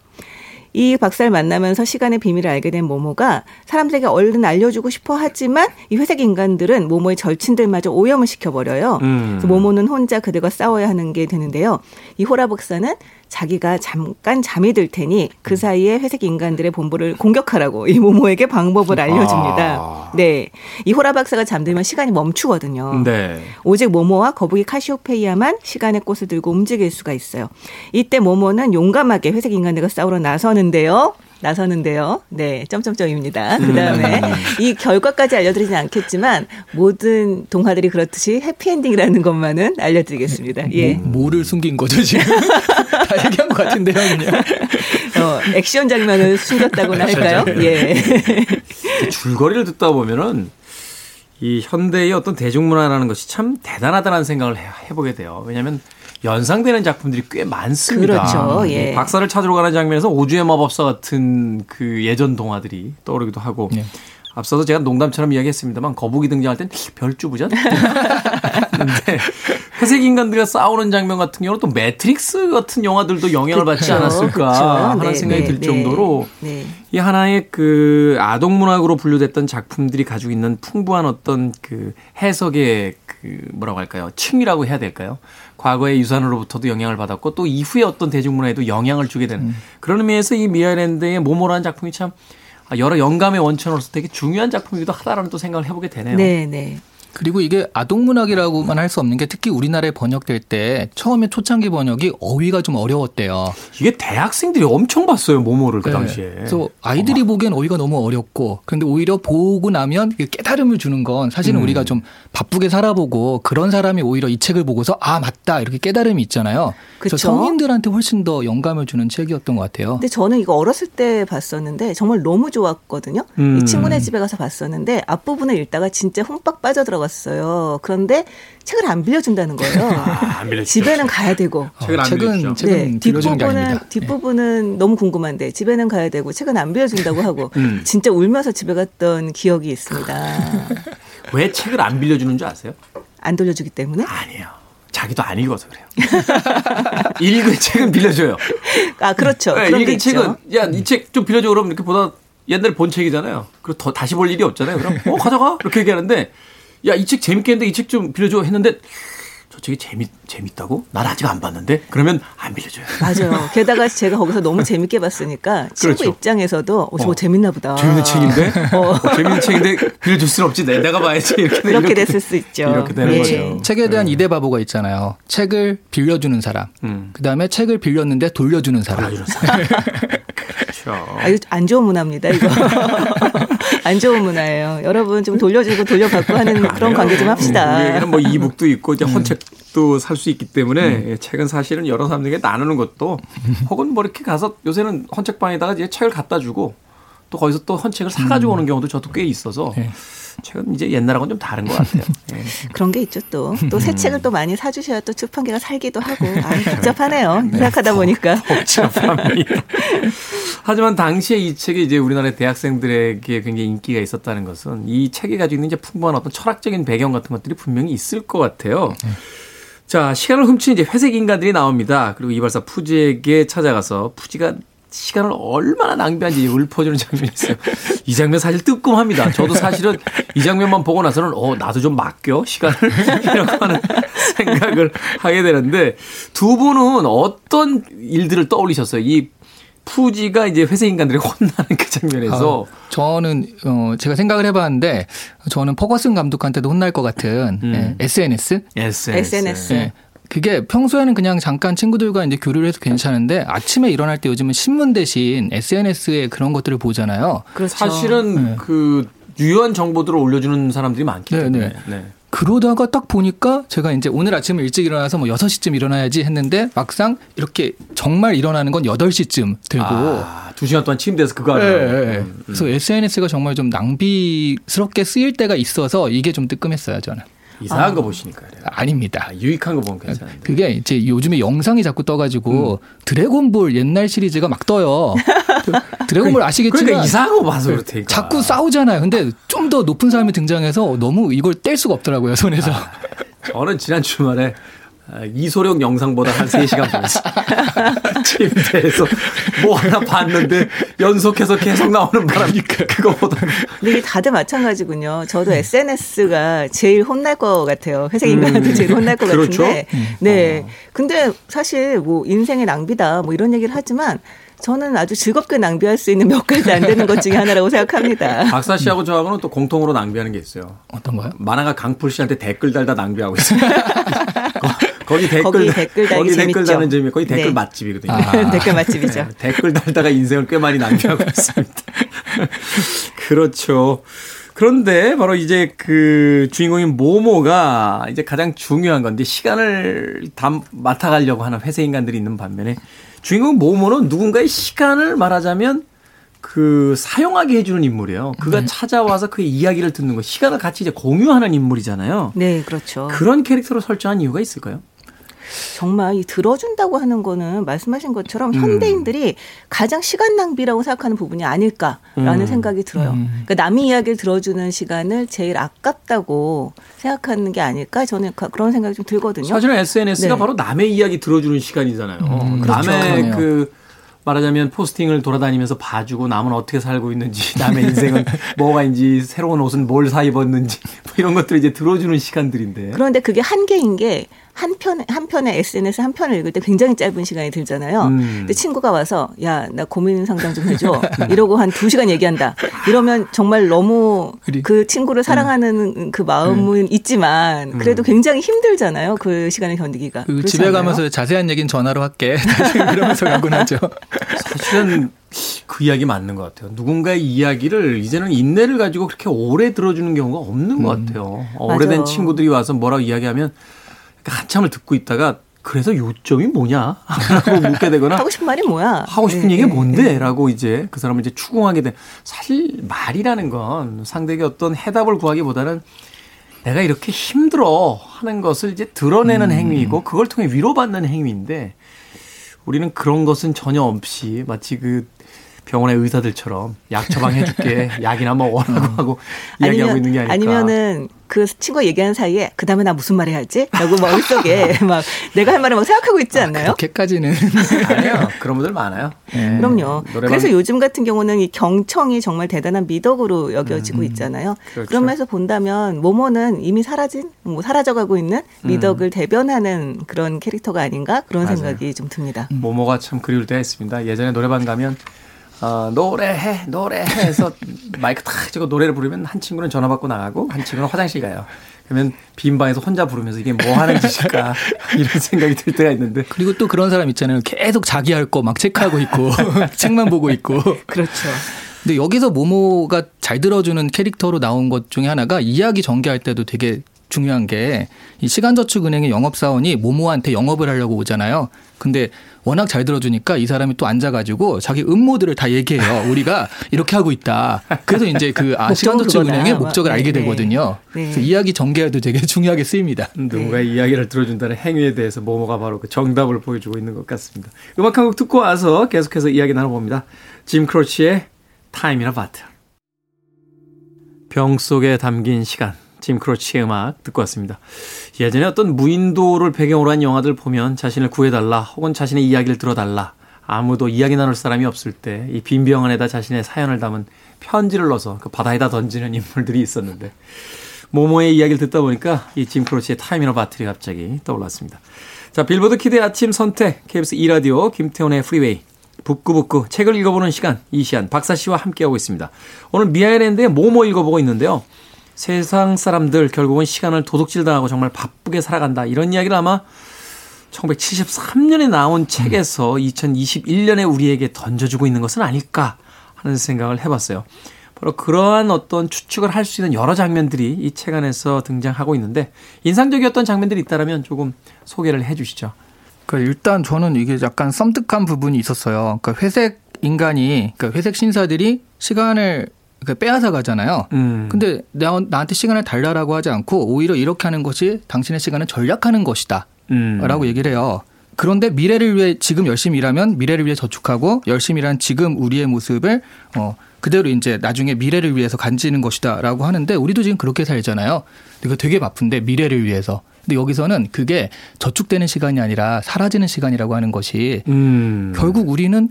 이 박사를 만나면서 시간의 비밀을 알게 된 모모가 사람들에게 얼른 알려주고 싶어 하지만 이 회색 인간들은 모모의 절친들마저 오염을 시켜버려요. 음. 모모는 혼자 그들과 싸워야 하는 게 되는데요. 이 호라 박사는 자기가 잠깐 잠이 들 테니 그 사이에 회색 인간들의 본부를 공격하라고 이 모모에게 방법을 알려줍니다. 아. 네. 이 호라 박사가 잠들면 시간이 멈추거든요. 네. 오직 모모와 거북이 카시오페이아만 시간의 꽃을 들고 움직일 수가 있어요. 이때 모모는 용감하게 회색 인간들과 싸우러 나서는데요. 나서는데요. 네, 점점점입니다. 그 다음에 음. [LAUGHS] 이 결과까지 알려드리진 않겠지만 모든 동화들이 그렇듯이 해피엔딩이라는 것만은 알려드리겠습니다. 예. 뭐, 뭐를 숨긴 거죠 지금? [LAUGHS] 다 얘기한 것 같은데요, 그냥. 어, 액션 장면을 숨겼다고나 할까요? 예. 줄거리를 듣다 보면은 이 현대의 어떤 대중문화라는 것이 참 대단하다는 생각을 해보게 돼요. 왜냐하면 연상되는 작품들이 꽤 많습니다. 그렇죠. 예. 박사를 찾으러 가는 장면에서 오주의 마법사 같은 그 예전 동화들이 떠오르기도 하고 예. 앞서서 제가 농담처럼 이야기했습니다만 거북이 등장할 땐 별주부전. 근데 [LAUGHS] 회색 인간들과 싸우는 장면 같은 경우는 또 매트릭스 같은 영화들도 영향을 그쵸, 받지 않았을까 그쵸. 하는 네, 생각이 네, 들 네, 정도로 네. 이 하나의 그 아동 문학으로 분류됐던 작품들이 가지고 있는 풍부한 어떤 그 해석의 그 뭐라고 할까요? 층이라고 해야 될까요? 과거의 유산으로부터도 영향을 받았고 또 이후의 어떤 대중문화에도 영향을 주게 되는 음. 그런 의미에서 이 미하엘 엔데의 모모라는 작품이 참 여러 영감의 원천으로서 되게 중요한 작품이기도 하다라는 또 생각을 해보게 되네요. 네, 네. 그리고 이게 아동문학이라고만 할 수 없는 게 특히 우리나라에 번역될 때 처음에 초창기 번역이 어휘가 좀 어려웠대요. 이게 대학생들이 엄청 봤어요 모모를 그 네. 당시에. 그래서 아이들이 보기엔 어휘가 너무 어렵고 그런데 오히려 보고 나면 깨달음을 주는 건 사실은 음. 우리가 좀 바쁘게 살아보고 그런 사람이 오히려 이 책을 보고서 아 맞다 이렇게 깨달음이 있잖아요. 그래서 성인들한테 훨씬 더 영감을 주는 책이었던 것 같아요. 근데 저는 이거 어렸을 때 봤었는데 정말 너무 좋았거든요. 음. 이 친구네 집에 가서 봤었는데 앞부분을 읽다가 진짜 흠뻑 빠져들어 갔어요. 그런데 책을 안 빌려준다는 거예요. 아, 안 집에는 가야 되고. 어, 책을 안 책은, 책은 네, 뒷부분은 뒷부분은 너무 궁금한데 집에는 가야 되고 책은 안 빌려준다고 하고 [LAUGHS] 음. 진짜 울면서 집에 갔던 기억이 있습니다. [LAUGHS] 왜 책을 안 빌려주는 줄 아세요? 안 돌려주기 때문에? 아니에요. 자기도 안 읽어서 그래요. [LAUGHS] 읽은 책은 빌려줘요. 아 그렇죠. 네, 읽은 책은 야 이 책 좀 빌려줘 그러면 이렇게 보다 옛날에 본 책이잖아요. 그리고 더 다시 볼 일이 없잖아요. 그럼 어 가져가 이렇게 얘기하는데 야 이 책 재밌겠는데 이 책 좀 빌려줘 했는데 저 책이 재밌 재밌다고? 난 아직 안 봤는데 그러면 안 빌려줘요. 맞아요. [LAUGHS] 게다가 제가 거기서 너무 재밌게 봤으니까 친구 그렇죠. 입장에서도 어, 저거 어. 재밌나 보다. 재밌는 책인데 어. 어, 재밌는 책인데 빌려줄 수는 없지. 내, 내가 봐야지 이렇게 이렇게, 이렇게 됐을 수 있죠. 이렇게 되는 네. 거죠. 책에 대한 네. 이대 바보가 있잖아요. 책을 빌려주는 사람. 음. 그 다음에 책을 빌렸는데 돌려주는 사람. 돌려주는 사람. [LAUGHS] 그렇죠. 아, 이거 안 좋은 문화입니다, 이거. [LAUGHS] 안 좋은 문화예요. 여러분 좀 돌려주고 돌려받고 하는 그런 관계 좀 합시다. 우리에게는 뭐 이북도 있고 이제 음. 헌책도 살 수 있기 때문에 음. 책은 사실은 여러 사람들에게 나누는 것도 혹은 뭐 이렇게 가서 요새는 헌책방에다가 이제 책을 갖다 주고 또 거기서 또 헌책을 사가지고 음. 오는 경우도 저도 꽤 있어서 네. 책은 이제 옛날하고는 좀 다른 것 같아요. 네. [LAUGHS] 그런 게 있죠 또. 또새 음. 책을 또 많이 사주셔야 또 출판계가 살기도 하고. 아 [LAUGHS] 복잡하네요. 네. 생각하다 보니까. 복잡합니다. [LAUGHS] 하지만 당시에 이 책이 이제 우리나라 대학생들에게 굉장히 인기가 있었다는 것은 이 책이 가지고 있는 이제 풍부한 어떤 철학적인 배경 같은 것들이 분명히 있을 것 같아요. 네. 자, 시간을 훔친 이제 회색 인간들이 나옵니다. 그리고 이발사 푸지에게 찾아가서 푸지가 시간을 얼마나 낭비한지 읊어주는 장면이 있어요. 이 장면 사실 뜨끔합니다. 저도 사실은 이 장면만 보고 나서는 어 나도 좀 맡겨 시간을 이라고 하는 [LAUGHS] 생각을 하게 되는데 두 분은 어떤 일들을 떠올리셨어요? 이 푸지가 이제 회색 인간들이 혼나는 그 장면에서 아, 저는 어 제가 생각을 해봤는데 저는 퍼거슨 감독한테도 혼날 것 같은 음. 네, SNS SNS, SNS. 네, 그게 평소에는 그냥 잠깐 친구들과 이제 교류를 해서 괜찮은데 아침에 일어날 때 요즘은 신문 대신 SNS에 그런 것들을 보잖아요. 그렇죠. 사실은 네. 그 유효한 정보들을 올려주는 사람들이 많기 네, 때문에. 네. 네. 그러다가 딱 보니까 제가 이제 오늘 아침에 일찍 일어나서 뭐 6시쯤 일어나야지 했는데 막상 이렇게 정말 일어나는 건 8시쯤 되고. 아, 2시간 동안 침대에서 그거 하는 네, 네. 음, 음. 그래서 SNS가 정말 좀 낭비스럽게 쓰일 때가 있어서 이게 좀 뜨끔했어요, 저는. 이상한 아. 거 보시니까 그래요. 아닙니다. 아, 유익한 거 보면 괜찮아요. 그게 이제 요즘에 영상이 자꾸 떠가지고 음. 드래곤볼 옛날 시리즈가 막 떠요. 드래곤볼 아시겠지만 그러니까 이상한 거 봐서 그렇대. 자꾸 싸우잖아요. 근데 좀 더 높은 사람이 등장해서 너무 이걸 뗄 수가 없더라고요 손에서. 아, 저는 지난 주말에 아, 이소룡 영상보다 한 3시간 보냈어. [LAUGHS] 침대에서 뭐 하나 봤는데 연속해서 계속 나오는 바람이니까 그거보다. 이게 다들 마찬가지군요. 저도 SNS가 제일 혼날 것 같아요. 회색 인간한테 음. 제일 혼날 것 그렇죠? 같은데. 네. 어. 근데 사실 뭐 인생의 낭비다 뭐 이런 얘기를 하지만 저는 아주 즐겁게 낭비할 수 있는 몇 가지 안 되는 것 중에 하나라고 생각합니다. 박사 씨하고 저하고는 또 공통으로 낭비하는 게 있어요. 어떤 거요? 만화가 강풀 씨한테 댓글 달다 낭비하고 있어요. [LAUGHS] 거기 댓글 거기 댓글 달기 거기 댓글 다는 재미 거기 댓글 네. 맛집이거든요. 아. [LAUGHS] 댓글 맛집이죠. 네, 댓글 달다가 인생을 꽤 많이 낭비하고 [LAUGHS] 있습니다. 그렇죠. 그런데 바로 이제 그 주인공인 모모가 이제 가장 중요한 건데 시간을 다 맡아가려고 하는 회색 인간들이 있는 반면에 주인공 모모는 누군가의 시간을 말하자면 그 사용하게 해주는 인물이에요. 그가 네. 찾아와서 그의 이야기를 듣는 거, 시간을 같이 이제 공유하는 인물이잖아요. 네, 그렇죠. 그런 캐릭터로 설정한 이유가 있을까요? 정말 이 들어준다고 하는 거는 말씀하신 것처럼 음. 현대인들이 가장 시간 낭비라고 생각하는 부분이 아닐까라는 음. 생각이 들어요. 음. 그러니까 남의 이야기를 들어주는 시간을 제일 아깝다고 생각하는 게 아닐까 저는 그런 생각이 좀 들거든요. 사실은 SNS가 네. 바로 남의 이야기 들어주는 시간이잖아요. 음. 그렇죠. 남의 그 말하자면 포스팅을 돌아다니면서 봐주고 남은 어떻게 살고 있는지, [LAUGHS] 남의 인생은 뭐가인지, 새로운 옷은 뭘 사 입었는지, 뭐 이런 것들을 이제 들어주는 시간들인데. 그런데 그게 한계인 게 한 편 한 편의 SNS 한 편을 읽을 때 굉장히 짧은 시간이 들잖아요. 음. 근데 친구가 와서 야 나 고민 상담 좀 해줘 [LAUGHS] 이러고 한 두 시간 얘기한다. 이러면 정말 너무 그 친구를 사랑하는 음. 그 마음은 음. 있지만 그래도 음. 굉장히 힘들잖아요. 그 시간을 견디기가. 그 집에 않나요? 가면서 자세한 얘기는 전화로 할게. [LAUGHS] 그러면서 가곤 하죠. 사실은 그 이야기 맞는 것 같아요. 누군가의 이야기를 이제는 인내를 가지고 그렇게 오래 들어주는 경우가 없는 것 음. 같아요. 오래된 친구들이 와서 뭐라고 이야기하면 한참을 듣고 있다가 그래서 요점이 뭐냐? 라고 [LAUGHS] 묻게 되거나 하고 싶은 말이 뭐야? 하고 싶은 네. 얘기가 뭔데? 네. 라고 이제 그 사람을 이제 추궁하게 된 사실 말이라는 건 상대에게 어떤 해답을 구하기보다는 내가 이렇게 힘들어 하는 것을 이제 드러내는 음. 행위이고 그걸 통해 위로받는 행위인데 우리는 그런 것은 전혀 없이 마치 그 병원의 의사들처럼 약 처방해줄게 [LAUGHS] 약이나 먹어라고 음. 하고 이야기하고 있는 게 아닐까. 아니면은 그 친구가 얘기하는 사이에 그 다음에 나 무슨 말 해야지? 라고 머릿속에 [LAUGHS] 막 내가 할 말을 막 생각하고 있지 아, 않나요? 아, 그렇게까지는. [LAUGHS] 아니요. 그런 분들 많아요. 네. 그럼요. 노래방... 그래서 요즘 같은 경우는 이 경청이 정말 대단한 미덕으로 여겨지고 음, 있잖아요. 그렇죠. 그런 면에서 본다면 모모는 이미 사라진, 뭐 사라져가고 있는 미덕을 음. 대변하는 그런 캐릭터가 아닌가 그런 맞아요. 생각이 좀 듭니다. 모모가 참 그리울 때가 있습니다. 예전에 노래방 가면 어, 노래해, 노래해 해서 마이크 탁 찍고 노래를 부르면 한 친구는 전화 받고 나가고 한 친구는 화장실 가요. 그러면 빈 방에서 혼자 부르면서 이게 뭐 하는 짓일까 [LAUGHS] 이런 생각이 들 때가 있는데 그리고 또 그런 사람 있잖아요. 계속 자기 할 거 막 체크하고 있고 [LAUGHS] 책만 보고 있고 그렇죠. 근데 여기서 모모가 잘 들어주는 캐릭터로 나온 것 중에 하나가 이야기 전개할 때도 되게 중요한 게 이 시간저축은행의 영업사원이 모모한테 영업을 하려고 오잖아요. 근데 워낙 잘 들어주니까 이 사람이 또 앉아가지고 자기 음모들을 다 얘기해요. 우리가 이렇게 하고 있다. 그래서 이제 그 아, 시간저축은행의 목적을 알게 네. 되거든요. 네. 그래서 이야기 전개에도 되게 중요하게 쓰입니다. 누군가 네. 이야기를 들어준다는 행위에 대해서 모모가 바로 그 정답을 보여주고 있는 것 같습니다. 음악 한 곡 듣고 와서 계속해서 이야기 나눠봅니다. 짐 크로치의 타임이나 바트. 병 속에 담긴 시간. 짐 크로치의 음악 듣고 왔습니다. 예전에 어떤 무인도를 배경으로 한 영화들 보면 자신을 구해달라 혹은 자신의 이야기를 들어달라 아무도 이야기 나눌 사람이 없을 때 이 빈병 안에다 자신의 사연을 담은 편지를 넣어서 그 바다에다 던지는 [LAUGHS] 인물들이 있었는데 모모의 이야기를 듣다 보니까 이 짐 크로치의 Time in a Bottle이 갑자기 떠올랐습니다. 자 빌보드 키드의 아침 선택 KBS 2라디오 김태훈의 프리웨이 북구북구 책을 읽어보는 시간 이 시간 박사 씨와 함께하고 있습니다. 오늘 미아일랜드의 모모 읽어보고 있는데요. 세상 사람들 결국은 시간을 도둑질 당하고 정말 바쁘게 살아간다. 이런 이야기를 아마 1973년에 나온 책에서 2021년에 우리에게 던져주고 있는 것은 아닐까 하는 생각을 해봤어요. 바로 그러한 어떤 추측을 할 수 있는 여러 장면들이 이 책 안에서 등장하고 있는데 인상적이었던 장면들이 있다면 조금 소개를 해 주시죠. 그러니까 일단 저는 이게 약간 썸뜩한 부분이 있었어요. 그러니까 회색 인간이, 그러니까 회색 신사들이 시간을 그 빼앗아 가잖아요. 음. 근데 나, 나한테 시간을 달라라고 하지 않고 오히려 이렇게 하는 것이 당신의 시간을 전략하는 것이다. 음. 라고 얘기를 해요. 그런데 미래를 위해 지금 열심히 일하면 미래를 위해 저축하고 열심히 일한 지금 우리의 모습을 어 그대로 이제 나중에 미래를 위해서 간지는 것이다라고 하는데 우리도 지금 그렇게 살잖아요. 이거 되게 바쁜데 미래를 위해서. 근데 여기서는 그게 저축되는 시간이 아니라 사라지는 시간이라고 하는 것이 음. 결국 우리는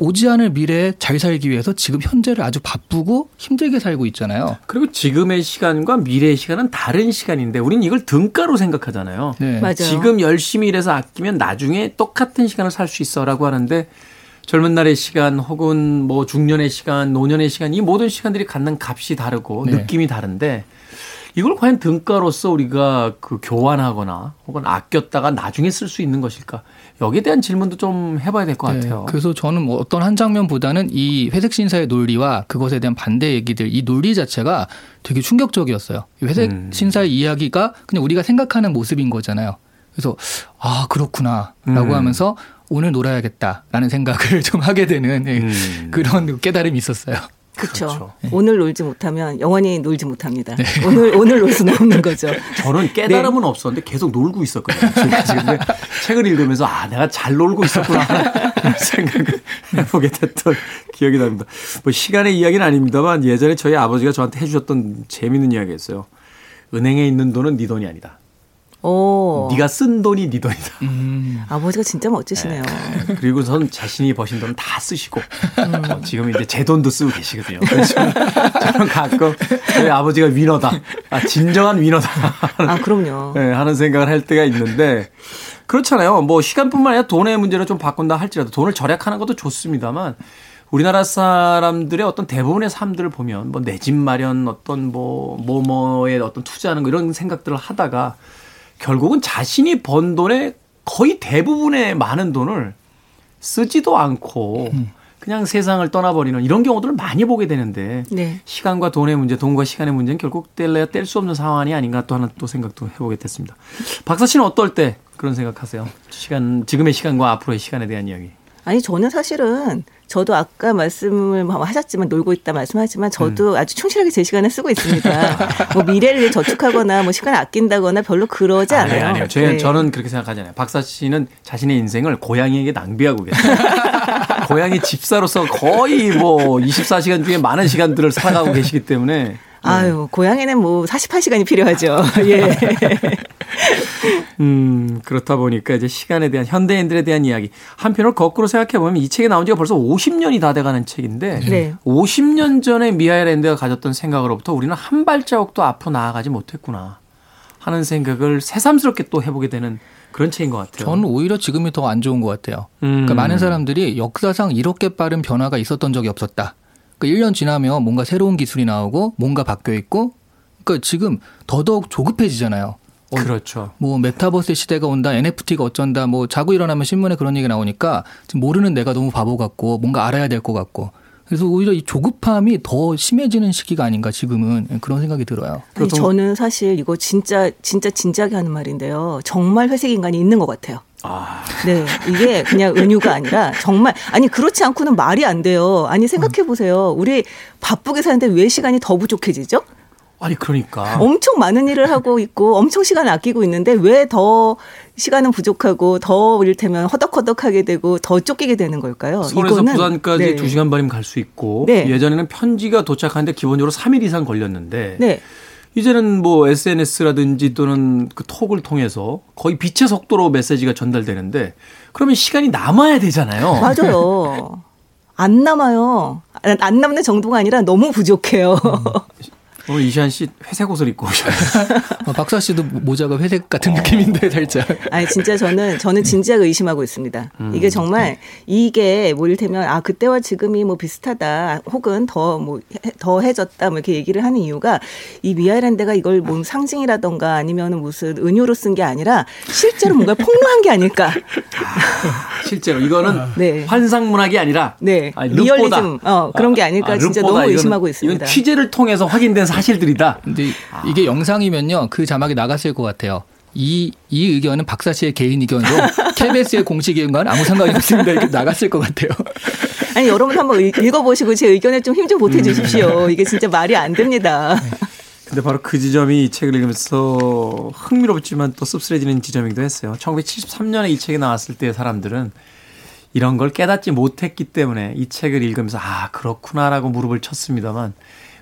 오지 않을 미래에 잘 살기 위해서 지금 현재를 아주 바쁘고 힘들게 살고 있잖아요. 그리고 지금의 시간과 미래의 시간은 다른 시간인데 우리는 이걸 등가로 생각하잖아요. 네. 맞아요. 지금 열심히 일해서 아끼면 나중에 똑같은 시간을 살 수 있어라고 하는데 젊은 날의 시간 혹은 뭐 중년의 시간, 노년의 시간 이 모든 시간들이 갖는 값이 다르고 네. 느낌이 다른데 이걸 과연 등가로서 우리가 그 교환하거나 혹은 아꼈다가 나중에 쓸 수 있는 것일까? 여기에 대한 질문도 좀 해봐야 될것 네, 같아요. 그래서 저는 뭐 어떤 한 장면보다는 이 회색 신사의 논리와 그것에 대한 반대 얘기들 이 논리 자체가 되게 충격적이었어요. 회색 음. 신사의 이야기가 그냥 우리가 생각하는 모습인 거잖아요. 그래서 아 그렇구나라고 음. 하면서 오늘 놀아야겠다라는 생각을 [LAUGHS] 좀 하게 되는 네, 음. 그런 깨달음이 있었어요. 그렇죠. 그렇죠. 오늘 놀지 못하면 영원히 놀지 못합니다. 네. 오늘 오늘 놀 수는 없는 거죠. 저는 깨달음은 네. 없었는데 계속 놀고 있었거든요. 지금 책을 읽으면서 아 내가 잘 놀고 있었구나 [LAUGHS] 생각을 해보게 됐던 기억이 납니다. 뭐 시간의 이야기는 아닙니다만 예전에 저희 아버지가 저한테 해주셨던 재밌는 이야기였어요. 은행에 있는 돈은 네 돈이 아니다. 오. 네가 쓴 돈이 네 돈이다. 음. 아버지가 진짜 멋지시네요. 네. 그리고 전 자신이 버신 돈 다 쓰시고 음. 어, 지금 이제 제 돈도 쓰고 계시거든요. 그래서 [LAUGHS] 저는 가끔 저희 아버지가 위너다. 아, 진정한 위너다. 아 그럼요. 네, 하는 생각을 할 때가 있는데 그렇잖아요. 뭐 시간뿐만 아니라 돈의 문제를 좀 바꾼다 할지라도 돈을 절약하는 것도 좋습니다만 우리나라 사람들의 어떤 대부분의 삶들을 보면 뭐 내 집 마련 어떤 뭐 뭐뭐에 어떤 투자하는 거 이런 생각들을 하다가 결국은 자신이 번 돈의 거의 대부분의 많은 돈을 쓰지도 않고 음. 그냥 세상을 떠나버리는 이런 경우들을 많이 보게 되는데 네. 시간과 돈의 문제, 돈과 시간의 문제는 결국 뗄래야 뗄 수 없는 상황이 아닌가 또 하나 또 생각도 해보게 됐습니다. 박사 씨는 어떨 때 그런 생각하세요? 시간 지금의 시간과 앞으로의 시간에 대한 이야기. 아니 저는 사실은 저도 아까 말씀을 뭐 하셨지만 놀고 있다 말씀하지만 저도 음. 아주 충실하게 제 시간을 쓰고 있습니다. [LAUGHS] 뭐 미래를 위해 저축하거나 뭐 시간을 아낀다거나 별로 그러지 않아요. 아니, 아니요. 저, 네. 저는 그렇게 생각하잖아요. 박사 씨는 자신의 인생을 고양이에게 낭비하고 계세요. [LAUGHS] 고양이 집사로서 거의 뭐 24시간 중에 많은 시간들을 살아가고 계시기 때문에 아유, 고양이는 뭐 48시간이 필요하죠. [LAUGHS] 예. 음, 그렇다 보니까 이제 시간에 대한 현대인들에 대한 이야기. 한편으로 거꾸로 생각해 보면 이 책이 나온 지가 벌써 50년이 다 돼가는 책인데 네. 50년 전에 미하엘 랜드가 가졌던 생각으로부터 우리는 한 발자국도 앞으로 나아가지 못했구나 하는 생각을 새삼스럽게 또 해보게 되는 그런 책인 것 같아요. 저는 오히려 지금이 더 안 좋은 것 같아요. 그러니까 음. 그러니까 많은 사람들이 역사상 이렇게 빠른 변화가 있었던 적이 없었다. 그 그러니까 1년 지나면 뭔가 새로운 기술이 나오고 뭔가 바뀌어 있고 그러니까 지금 더더욱 조급해지잖아요. 어, 그렇죠. 뭐 메타버스 시대가 온다, NFT가 어쩐다, 뭐 자고 일어나면 신문에 그런 얘기 나오니까 지금 모르는 내가 너무 바보 같고 뭔가 알아야 될 것 같고 그래서 오히려 이 조급함이 더 심해지는 시기가 아닌가 지금은 그런 생각이 들어요. 아니, 저는 사실 이거 진짜 진짜 진지하게 하는 말인데요. 정말 회색 인간이 있는 것 같아요. 아. 네, 이게 그냥 은유가 아니라 정말 아니 그렇지 않고는 말이 안 돼요. 아니 생각해 보세요. 우리 바쁘게 사는데 왜 시간이 더 부족해지죠? 아니 그러니까 엄청 많은 일을 하고 있고 엄청 시간을 아끼고 있는데 왜 더 시간은 부족하고 더 이를테면 허덕허덕하게 되고 더 쫓기게 되는 걸까요? 서울에서 부산까지 네. 2시간 반이면 갈 수 있고 네. 예전에는 편지가 도착하는데 기본적으로 3일 이상 걸렸는데 네. 이제는 뭐 SNS라든지 또는 그 톡을 통해서 거의 빛의 속도로 메시지가 전달되는데 그러면 시간이 남아야 되잖아요. 맞아요. [LAUGHS] 안 남아요. 안 남는 정도가 아니라 너무 부족해요. 음. 오늘 이시안 씨 회색 옷을 입고 오셨어요. 어, [LAUGHS] 박사 씨도 모자가 회색 같은 어. 느낌인데 살짝. 아니 진짜 저는 저는 진지하게 의심하고 있습니다. 음. 이게 정말 이게 뭐 이를테면 아 그때와 지금이 뭐 비슷하다 혹은 더 뭐 더 해졌다 뭐 이렇게 얘기를 하는 이유가 이 미아일랜드가 이걸 뭐 상징이라던가 아니면은 무슨 은유로 쓴 게 아니라 실제로 뭔가 폭로한 게 아닐까. 아, [LAUGHS] 실제로 이거는 네. 환상 문학이 아니라 네. 아, 리얼리즘 어, 그런 게 아닐까 아, 진짜 너무 의심하고 있습니다. 이건 취재를 통해서 확인된 사실. 사실들이다. 근데 이게 영상이면요 그 자막이 나갔을 것 같아요. 이, 이 의견은 박사 씨의 개인 의견으로 KBS의 [LAUGHS] 공식 의견과는 아무 상관이 없습니다. 이렇게 나갔을 것 같아요. [LAUGHS] 아니, 여러분 한번 읽어보시고 제 의견에 좀힘좀 보태 주십시오. 음. 이게 진짜 말이 안 됩니다. 근데 바로 그 지점이 이 책을 읽으면서 흥미롭지만 또 씁쓸해지는 지점이기도 했어요. 1973년에 이 책이 나왔을 때 사람들은 이런 걸 깨닫지 못했기 때문에 이 책을 읽으면서 아, 그렇구나라고 무릎을 쳤습니다만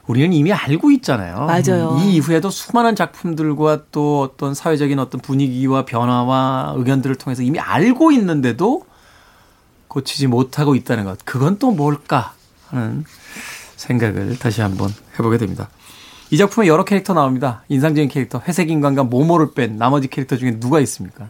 우리는 이미 알고 있잖아요. 맞아요. 이 이후에도 수많은 작품들과 또 어떤 사회적인 어떤 분위기와 변화와 의견들을 통해서 이미 알고 있는데도 고치지 못하고 있다는 것. 그건 또 뭘까 하는 생각을 다시 한번 해보게 됩니다. 이 작품에 여러 캐릭터 나옵니다. 인상적인 캐릭터, 회색 인간과 모모를 뺀 나머지 캐릭터 중에 누가 있습니까?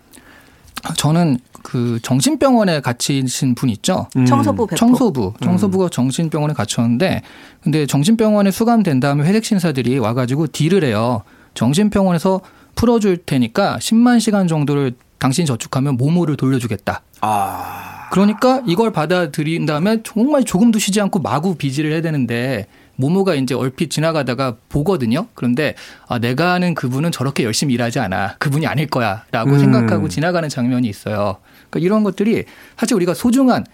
저는 그 정신병원에 갇히신 분 있죠. 음. 청소부 배포. 청소부. 음. 청소부가 정신병원에 갇혔는데 근데 정신병원에 수감된 다음에 회색 신사들이 와가지고 딜을 해요. 정신병원에서 풀어줄 테니까 10만 시간 정도를 당신이 저축하면 모모를 돌려주겠다. 아. 그러니까 이걸 받아들인 다음에 정말 조금도 쉬지 않고 마구 비지를 해야 되는데 모모가 이제 얼핏 지나가다가 보거든요. 그런데 아, 내가 아는 그분은 저렇게 열심히 일하지 않아. 그분이 아닐 거야 라고 음. 생각하고 지나가는 장면이 있어요. 그러니까 이런 것들이 사실 우리가 소중한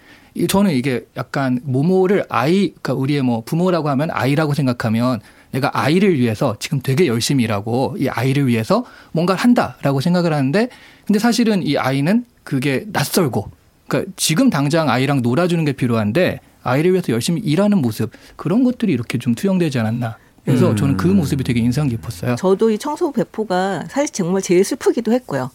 저는 이게 약간 모모를 아이 그러니까 우리의 뭐 부모라고 하면 아이라고 생각하면 내가 아이를 위해서 지금 되게 열심히 일하고 이 아이를 위해서 뭔가를 한다라고 생각을 하는데 근데 사실은 이 아이는 그게 낯설고 그러니까 지금 당장 아이랑 놀아주는 게 필요한데 아이를 위해서 열심히 일하는 모습 그런 것들이 이렇게 좀 투영되지 않았나. 그래서 음. 저는 그 모습이 되게 인상 깊었어요. 저도 이 청소 배포가 사실 정말 제일 슬프기도 했고요.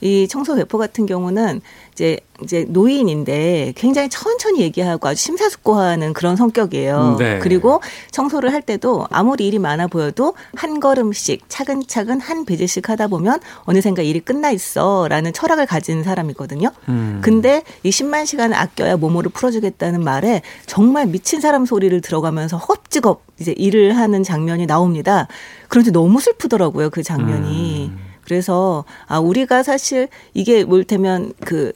이 청소 배포 같은 경우는 이제 이제 노인인데 굉장히 천천히 얘기하고 아주 심사숙고하는 그런 성격이에요. 네. 그리고 청소를 할 때도 아무리 일이 많아 보여도 한 걸음씩 차근차근 한 배제씩 하다 보면 어느샌가 일이 끝나 있어라는 철학을 가진 사람이거든요. 음. 근데 이 10만 시간을 아껴야 몸으로 풀어주겠다는 말에 정말 미친 사람 소리를 들어가면서 허겁지겁 이제 일을 하는 장면이 나옵니다. 그런데 너무 슬프더라고요 그 장면이. 음. 그래서 아 우리가 사실 이게 뭘테면 그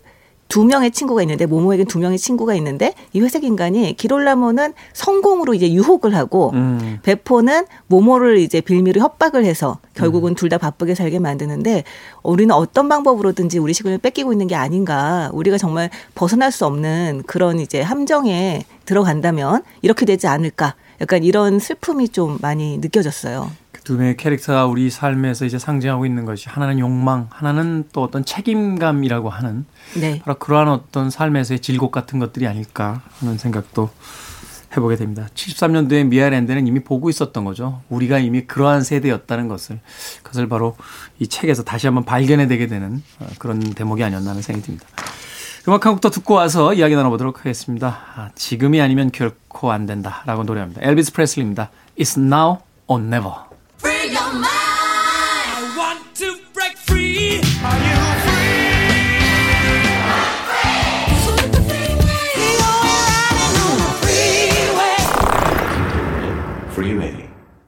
두 명의 친구가 있는데 모모에겐 두 명의 친구가 있는데 이 회색 인간이 기롤라모는 성공으로 이제 유혹을 하고 음. 베포는 모모를 이제 빌미로 협박을 해서 결국은 음. 둘다 바쁘게 살게 만드는데 우리는 어떤 방법으로든지 우리 시간을 뺏기고 있는 게 아닌가 우리가 정말 벗어날 수 없는 그런 이제 함정에 들어간다면 이렇게 되지 않을까 약간 이런 슬픔이 좀 많이 느껴졌어요. 두 명의 캐릭터가 우리 삶에서 이제 상징하고 있는 것이 하나는 욕망, 하나는 또 어떤 책임감이라고 하는 네. 바로 그러한 어떤 삶에서의 질곡 같은 것들이 아닐까 하는 생각도 해보게 됩니다. 73년도에 미아랜드는 이미 보고 있었던 거죠. 우리가 이미 그러한 세대였다는 것을 그것을 바로 이 책에서 다시 한번 발견해내게 되는 어, 그런 대목이 아니었나 하는 생각이 듭니다. 음악 한 곡 더 듣고 와서 이야기 나눠보도록 하겠습니다. 아, 지금이 아니면 결코 안 된다라고 노래합니다. 엘비스 프레슬리입니다. It's now or never.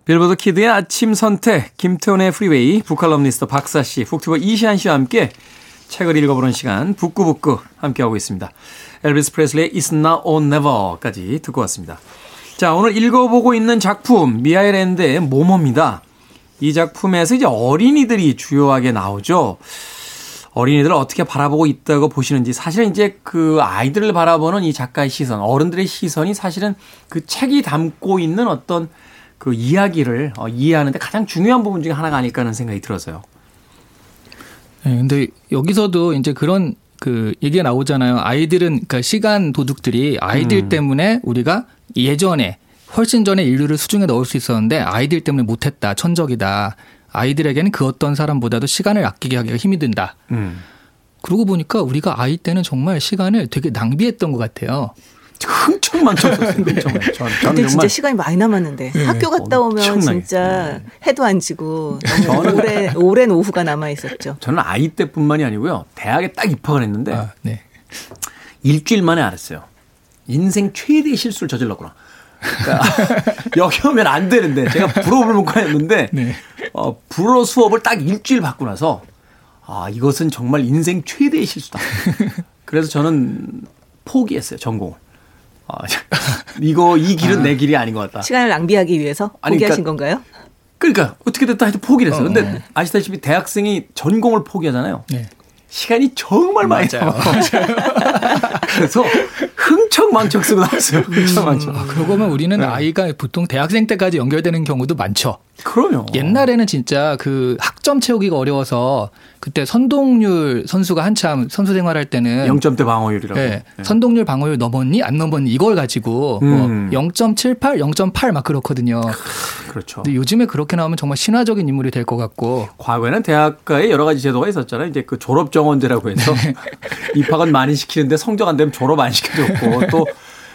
빌보드 키드의 아침 선택, 김태훈의 프리웨이, 북칼럼니스트 박사씨, 북튜버 이시안 씨와 함께 책을 읽어보는 시간, 북구북구 함께하고 있습니다. 엘비스 프레슬리의 It's Now or Never까지 듣고 왔습니다. 자, 오늘 읽어보고 있는 작품, 미아일랜드의 모모입니다. 이 작품에서 이제 어린이들이 주요하게 나오죠. 어린이들을 어떻게 바라보고 있다고 보시는지 사실은 이제 그 아이들을 바라보는 이 작가의 시선, 어른들의 시선이 사실은 그 책이 담고 있는 어떤 그 이야기를 어, 이해하는데 가장 중요한 부분 중에 하나가 아닐까 하는 생각이 들어서요. 네, 근데 여기서도 이제 그런 그 얘기가 나오잖아요. 아이들은 그러니까 시간 도둑들이 아이들 음. 때문에 우리가 예전에 훨씬 전에 인류를 수중에 넣을 수 있었는데 아이들 때문에 못했다 천적이다 아이들에게는 그 어떤 사람보다도 시간을 아끼게 하기가 힘이 든다. 음. 그러고 보니까 우리가 아이 때는 정말 시간을 되게 낭비했던 것 같아요. 흥청 많쳤었어요. 네. 흥청 많 근데 진짜 시간이 많이 남았는데 네. 학교 갔다 오면. 진짜 네. 해도 안 지고 너무 오래 오랜 오후가 남아 있었죠. 저는 아이 때뿐만이 아니고요. 대학에 딱 입학을 했는데 아, 네. 일주일 만에 알았어요. 인생 최대 실수를 저질렀구나. 그러니까 [LAUGHS] 여기 오면 안 되는데 제가 불어를 못 가했는데 네. 어, 불어 수업을 딱 일주일 받고 나서 아 이것은 정말 인생 최대의 실수다. [LAUGHS] 그래서 저는 포기했어요 전공을. 아, [LAUGHS] 이거 이 길은 아, 내 길이 아닌 것 같다. 시간을 낭비하기 위해서 아니, 포기하신 그러니까, 건가요? 그러니까 어떻게 됐다 해도 포기를 했어요. 어, 근데 네. 아시다시피 대학생이 전공을 포기하잖아요. 네. 시간이 정말 많이 맞아요. [LAUGHS] 그래서 흥청망청 쓰고 나왔어요. 흥청망청. 아, 그러고 보면 우리는 네. 아이가 보통 대학생 때까지 연결되는 경우도 많죠. 그럼요. 옛날에는 진짜 그 학점 채우기가 어려워서 그때 선동률 선수가 한참 선수 생활할 때는 0점대 방어율이라고. 네. 네. 선동률 방어율 넘었니 안 넘었니 이걸 가지고 뭐 음. 뭐 0.78, 0.8 막 그렇거든요. 그렇죠. 근데 요즘에 그렇게 나오면 정말 신화적인 인물이 될 것 같고. 과거에는 대학가에 여러 가지 제도가 있었잖아요. 이제 그 졸업 정원제라고 해서 네. 입학은 많이 시키는데 성적 안 되면 졸업 안 시켜줬고 또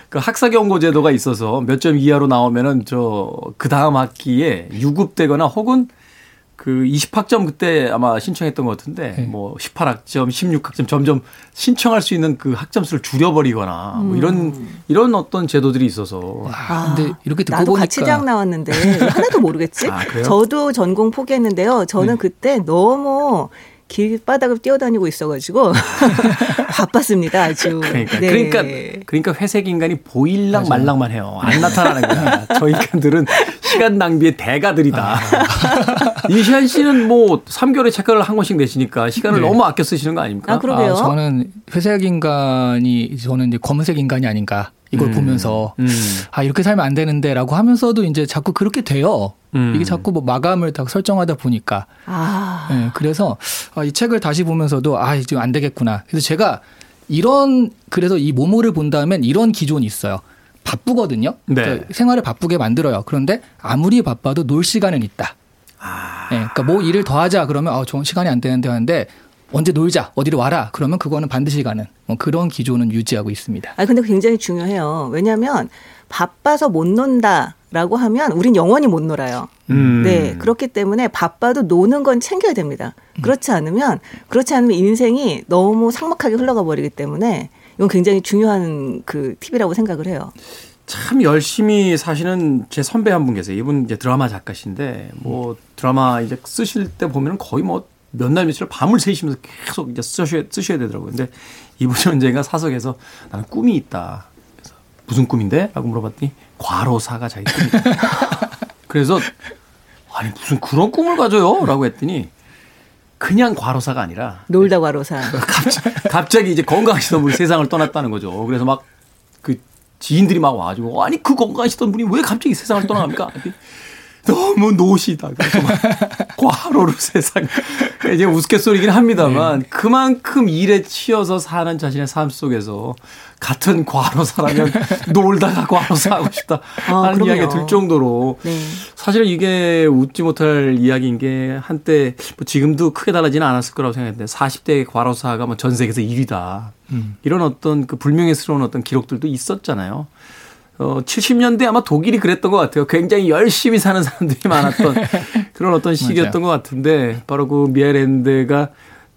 그 학사 경고 제도가 있어서 몇 점 이하로 나오면은 저 그 다음 학기에 유급되거나 혹은 그 20학점 그때 아마 신청했던 것 같은데 네. 뭐 18학점, 16학점 점점 신청할 수 있는 그 학점수를 줄여버리거나 뭐 이런 음. 이런 어떤 제도들이 있어서. 아, 근데 이렇게 듣고 나도 보니까 같이 대학 나왔는데 하나도 모르겠지. [LAUGHS] 아, 저도 전공 포기했는데요. 저는 네. 그때 너무 길바닥을 뛰어다니고 있어가지고 [LAUGHS] 바빴습니다 아주. 그러니까, 네. 그러니까 그러니까 회색 인간이 보일랑 맞아요. 말랑만 해요. 안 나타나는 거야. [LAUGHS] 저 인간들은 시간 낭비의 대가들이다. 아. [LAUGHS] 이시안 씨는 뭐 3개월에 책가를 한 권씩 내시니까 시간을 네. 너무 아껴 쓰시는 거 아닙니까? 아, 그러게요. 아, 저는 회색 인간이 저는 이제 검은색 인간이 아닌가. 이걸 음. 보면서 음. 아 이렇게 살면 안 되는데라고 하면서도 이제 자꾸 그렇게 돼요. 음. 이게 자꾸 뭐 마감을 다 설정하다 보니까. 아. 네, 그래서 아, 이 책을 다시 보면서도 아 이제 안 되겠구나. 그래서 제가 이런 그래서 이 모모를 본다면 이런 기존이 있어요. 바쁘거든요. 네. 그러니까 생활을 바쁘게 만들어요. 그런데 아무리 바빠도 놀 시간은 있다. 아. 네, 그러니까 뭐 일을 더 하자 그러면 아 좋은 시간이 안 되는데 하는데 언제 놀자 어디로 와라 그러면 그거는 반드시 가는 뭐 그런 기조는 유지하고 있습니다. 아 근데 굉장히 중요해요. 왜냐하면 바빠서 못 논다 라고 하면 우린 영원히 못 놀아요. 음. 네 그렇기 때문에 바빠도 노는 건 챙겨야 됩니다. 음. 그렇지 않으면 그렇지 않으면 인생이 너무 삭막하게 흘러가 버리기 때문에 이건 굉장히 중요한 그 팁이라고 생각을 해요. 참 열심히 사시는 제 선배 한 분 계세요. 이분 이제 드라마 작가신데 뭐 드라마 이제 쓰실 때 보면 거의 뭐 몇 날 며칠 밤을 새시면서 계속 이제 쓰셔야, 쓰셔야 되더라고요. 근데 이분이 언젠가 사석에서 나는 꿈이 있다. 그래서 무슨 꿈인데? 라고 물어봤더니 과로사가 자기 꿈이다. [LAUGHS] 그래서 아니 무슨 그런 꿈을 가져요? 라고 했더니 그냥 과로사가 아니라 놀다 과로사. [LAUGHS] 갑자기, 갑자기 이제 건강하시던 분이 세상을 떠났다는 거죠. 그래서 막 그 지인들이 막 와가지고 아니 그 건강하시던 분이 왜 갑자기 세상을 떠나갑니까? 너무 노시다. 그래서 막 [LAUGHS] 과로로 세상. 이제 우스갯소리긴 합니다만 네. 그만큼 일에 치여서 사는 자신의 삶 속에서 같은 과로사라면 [LAUGHS] 놀다가 과로사 하고 싶다 아, 하는 그럼요. 이야기가 들 정도로 네. 사실 이게 웃지 못할 이야기인 게 한때 뭐 지금도 크게 달라지는 않았을 거라고 생각했는데 40대 과로사가 뭐 전 세계에서 1위다. 음. 이런 어떤 그 불명예스러운 어떤 기록들도 있었잖아요. 어, 70년대 아마 독일이 그랬던 것 같아요. 굉장히 열심히 사는 사람들이 많았던 [LAUGHS] 그런 어떤 시기였던 것 같은데 바로 그 미아랜드가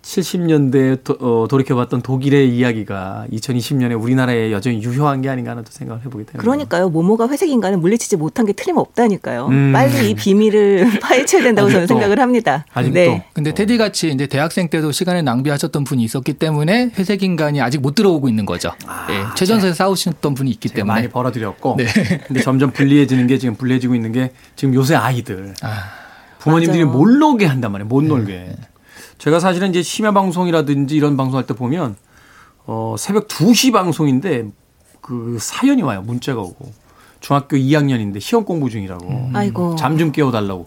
70년대에 도, 어, 돌이켜봤던 독일의 이야기가 2020년에 우리나라에 여전히 유효한 게 아닌가 하는 또 생각을 해보게 됩니다. 그러니까요. 모모가 회색 인간을 물리치지 못한 게 틀림없다니까요. 음. 빨리 이 비밀을 [LAUGHS] 파헤쳐야 된다고 저는 생각을 합니다. 아직도. 네. 근데 테디 같이 이제 대학생 때도 시간을 낭비하셨던 분이 있었기 때문에 회색 인간이 아직 못 들어오고 있는 거죠. 아, 네. 최전선에 싸우셨던 분이 있기 때문에 많이 벌어드렸고. 네. 근데 점점 불리해지는 게 지금 불리해지고 있는 게 지금 요새 아이들. 아. 부모님들이 못 놀게 한단 말이에요. 못 놀게. 네. 제가 사실은 이제 심야 방송이라든지 이런 방송할 때 보면 어 새벽 2시 방송인데 그 사연이 와요. 문자가 오고. 중학교 2학년인데 시험 공부 중이라고. 음. 아이고. 잠 좀 깨워 달라고.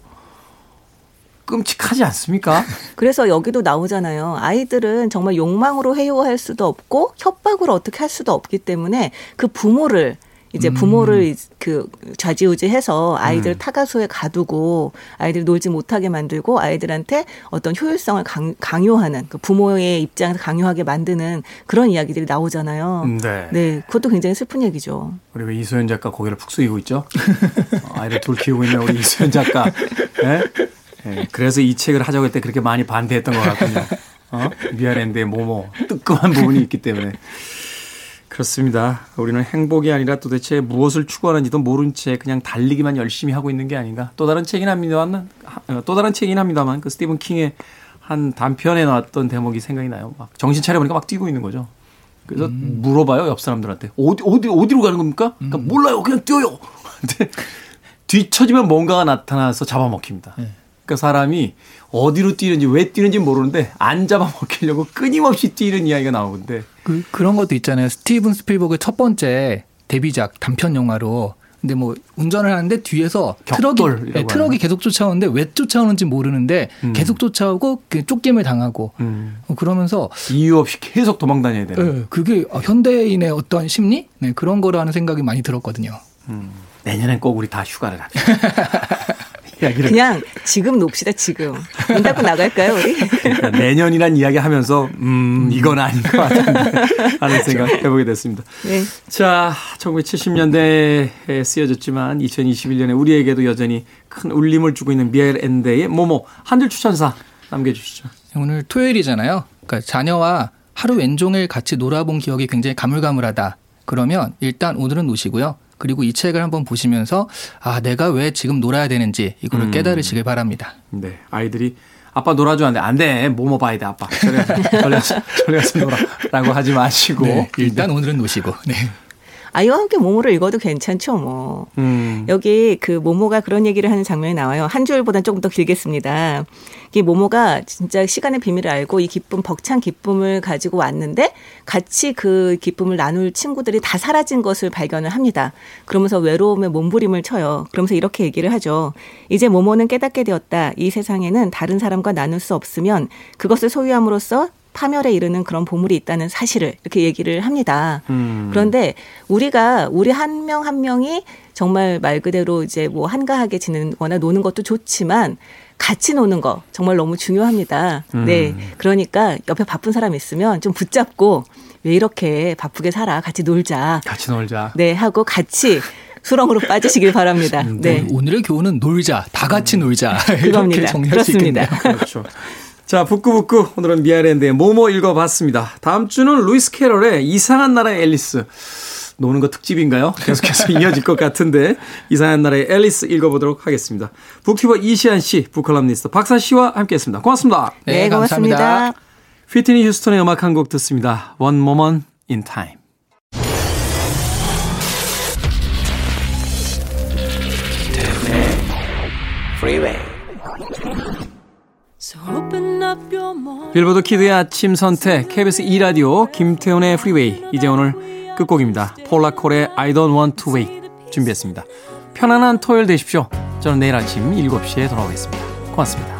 끔찍하지 않습니까? [LAUGHS] 그래서 여기도 나오잖아요. 아이들은 정말 욕망으로 해요할 수도 없고 협박으로 어떻게 할 수도 없기 때문에 그 부모를 이제 음. 부모를 음. 그 좌지우지해서 아이들 음. 타가소에 가두고 아이들 놀지 못하게 만들고 아이들한테 어떤 효율성을 강, 강요하는 그 부모의 입장에서 강요하게 만드는 그런 이야기들이 나오잖아요. 음, 네. 네, 그것도 굉장히 슬픈 얘기죠. 우리 왜 이소연 작가 고개를 푹 숙이고 있죠? 어, 아이를 둘 키우고 있는 우리 이소연 작가. 네? 네, 그래서 이 책을 하자고 할 때 그렇게 많이 반대했던 것 같군요. 어? 미아랜드의 모모 뜨끔한 부분이 있기 때문에. 그렇습니다. 우리는 행복이 아니라 도대체 무엇을 추구하는지도 모른 채 그냥 달리기만 열심히 하고 있는 게 아닌가. 또 다른 책이긴 합니다만, 또 다른 책이긴 합니다만, 그 스티븐 킹의 한 단편에 나왔던 대목이 생각이 나요. 막 정신 차려보니까 막 뛰고 있는 거죠. 그래서 음. 물어봐요, 옆 사람들한테. 어디, 어디, 어디로 가는 겁니까? 그러니까 음. 몰라요. 그냥 뛰어요. [LAUGHS] 근데 뒤처지면 뭔가가 나타나서 잡아먹힙니다. 네. 그러니까 사람이 어디로 뛰는지 왜 뛰는지 모르는데 안 잡아먹히려고 끊임없이 뛰는 이야기가 나오는데 그, 그런 것도 있잖아요. 스티븐 스필버그 첫 번째 데뷔작 단편 영화로 근데 뭐 운전을 하는데 뒤에서 트럭이 네, 트럭이 계속 쫓아오는데 왜 쫓아오는지 모르는데 음. 계속 쫓아오고 그 쫓김을 당하고 음. 어, 그러면서 이유 없이 계속 도망 다녀야 되는. 네, 그게 현대인의 어떤 심리 네, 그런 거라는 생각이 많이 들었거든요. 음. 내년엔 꼭 우리 다 휴가를 합시다. [LAUGHS] 이야기를. 그냥 지금 놉시다, 지금. 문 닫고 나갈까요, 우리? 그러니까 내년이란 이야기 하면서, 음, 이건 아닌 것 같은데. 하는 생각 해보게 됐습니다. 네. 자, 1970년대에 쓰여졌지만 2021년에 우리에게도 여전히 큰 울림을 주고 있는 미엘 엔데의 모모. 한줄 추천사 남겨주시죠. 오늘 토요일이잖아요. 그러니까 자녀와 하루 왼종일 같이 놀아본 기억이 굉장히 가물가물하다. 그러면 일단 오늘은 노시고요. 그리고 이 책을 한번 보시면서 아 내가 왜 지금 놀아야 되는지 이거를 음. 깨달으시길 바랍니다. 네, 아이들이 아빠 놀아줘 안돼 안돼 뭐뭐 봐야 돼 아빠 저리 가서 저리 가서 놀아라고 하지 마시고 네, 일단 오늘은 노시고 네. 아이와 함께 모모를 읽어도 괜찮죠, 뭐. 음. 여기 그 모모가 그런 얘기를 하는 장면이 나와요. 한 줄보다 조금 더 길겠습니다. 이 모모가 진짜 시간의 비밀을 알고 이 기쁨, 벅찬 기쁨을 가지고 왔는데 같이 그 기쁨을 나눌 친구들이 다 사라진 것을 발견을 합니다. 그러면서 외로움에 몸부림을 쳐요. 그러면서 이렇게 얘기를 하죠. 이제 모모는 깨닫게 되었다. 이 세상에는 다른 사람과 나눌 수 없으면 그것을 소유함으로써 파멸에 이르는 그런 보물이 있다는 사실을 이렇게 얘기를 합니다. 음. 그런데 우리가 우리 한 명한 한 명이 정말 말 그대로 이제 뭐 한가하게 지내거나 노는 것도 좋지만 같이 노는 거 정말 너무 중요합니다. 음. 네. 그러니까 옆에 바쁜 사람 있으면 좀 붙잡고 왜 이렇게 바쁘게 살아? 같이 놀자. 같이 놀자. 네. 하고 같이 수렁으로 빠지시길 바랍니다. 음, 네. 네. 오늘의 교훈은 놀자. 다 같이 놀자. 이렇게 정리할 수 있겠네요. 그렇죠. 자, 북구북구. 오늘은 미하엘 엔데의 모모 읽어봤습니다. 다음 주는 루이스 캐럴의 이상한 나라의 앨리스. 노는 거 특집인가요? 계속해서 [LAUGHS] 이어질 것 같은데 이상한 나라의 앨리스 읽어보도록 하겠습니다. 북튜버 이시안 씨, 북컬럼니스트 박사 씨와 함께 했습니다. 고맙습니다. 네, 네 고맙습니다. 감사합니다. 휘트니 휴스턴의 음악 한 곡 듣습니다. One Moment in Time. 빌보드 키드의 아침 선택 KBS 2 라디오 김태훈의 프리웨이 이제 오늘 끝곡입니다. 폴라 콜의 I don't want to wait 준비했습니다. 편안한 토요일 되십시오. 저는 내일 아침 7시에 돌아오겠습니다. 고맙습니다.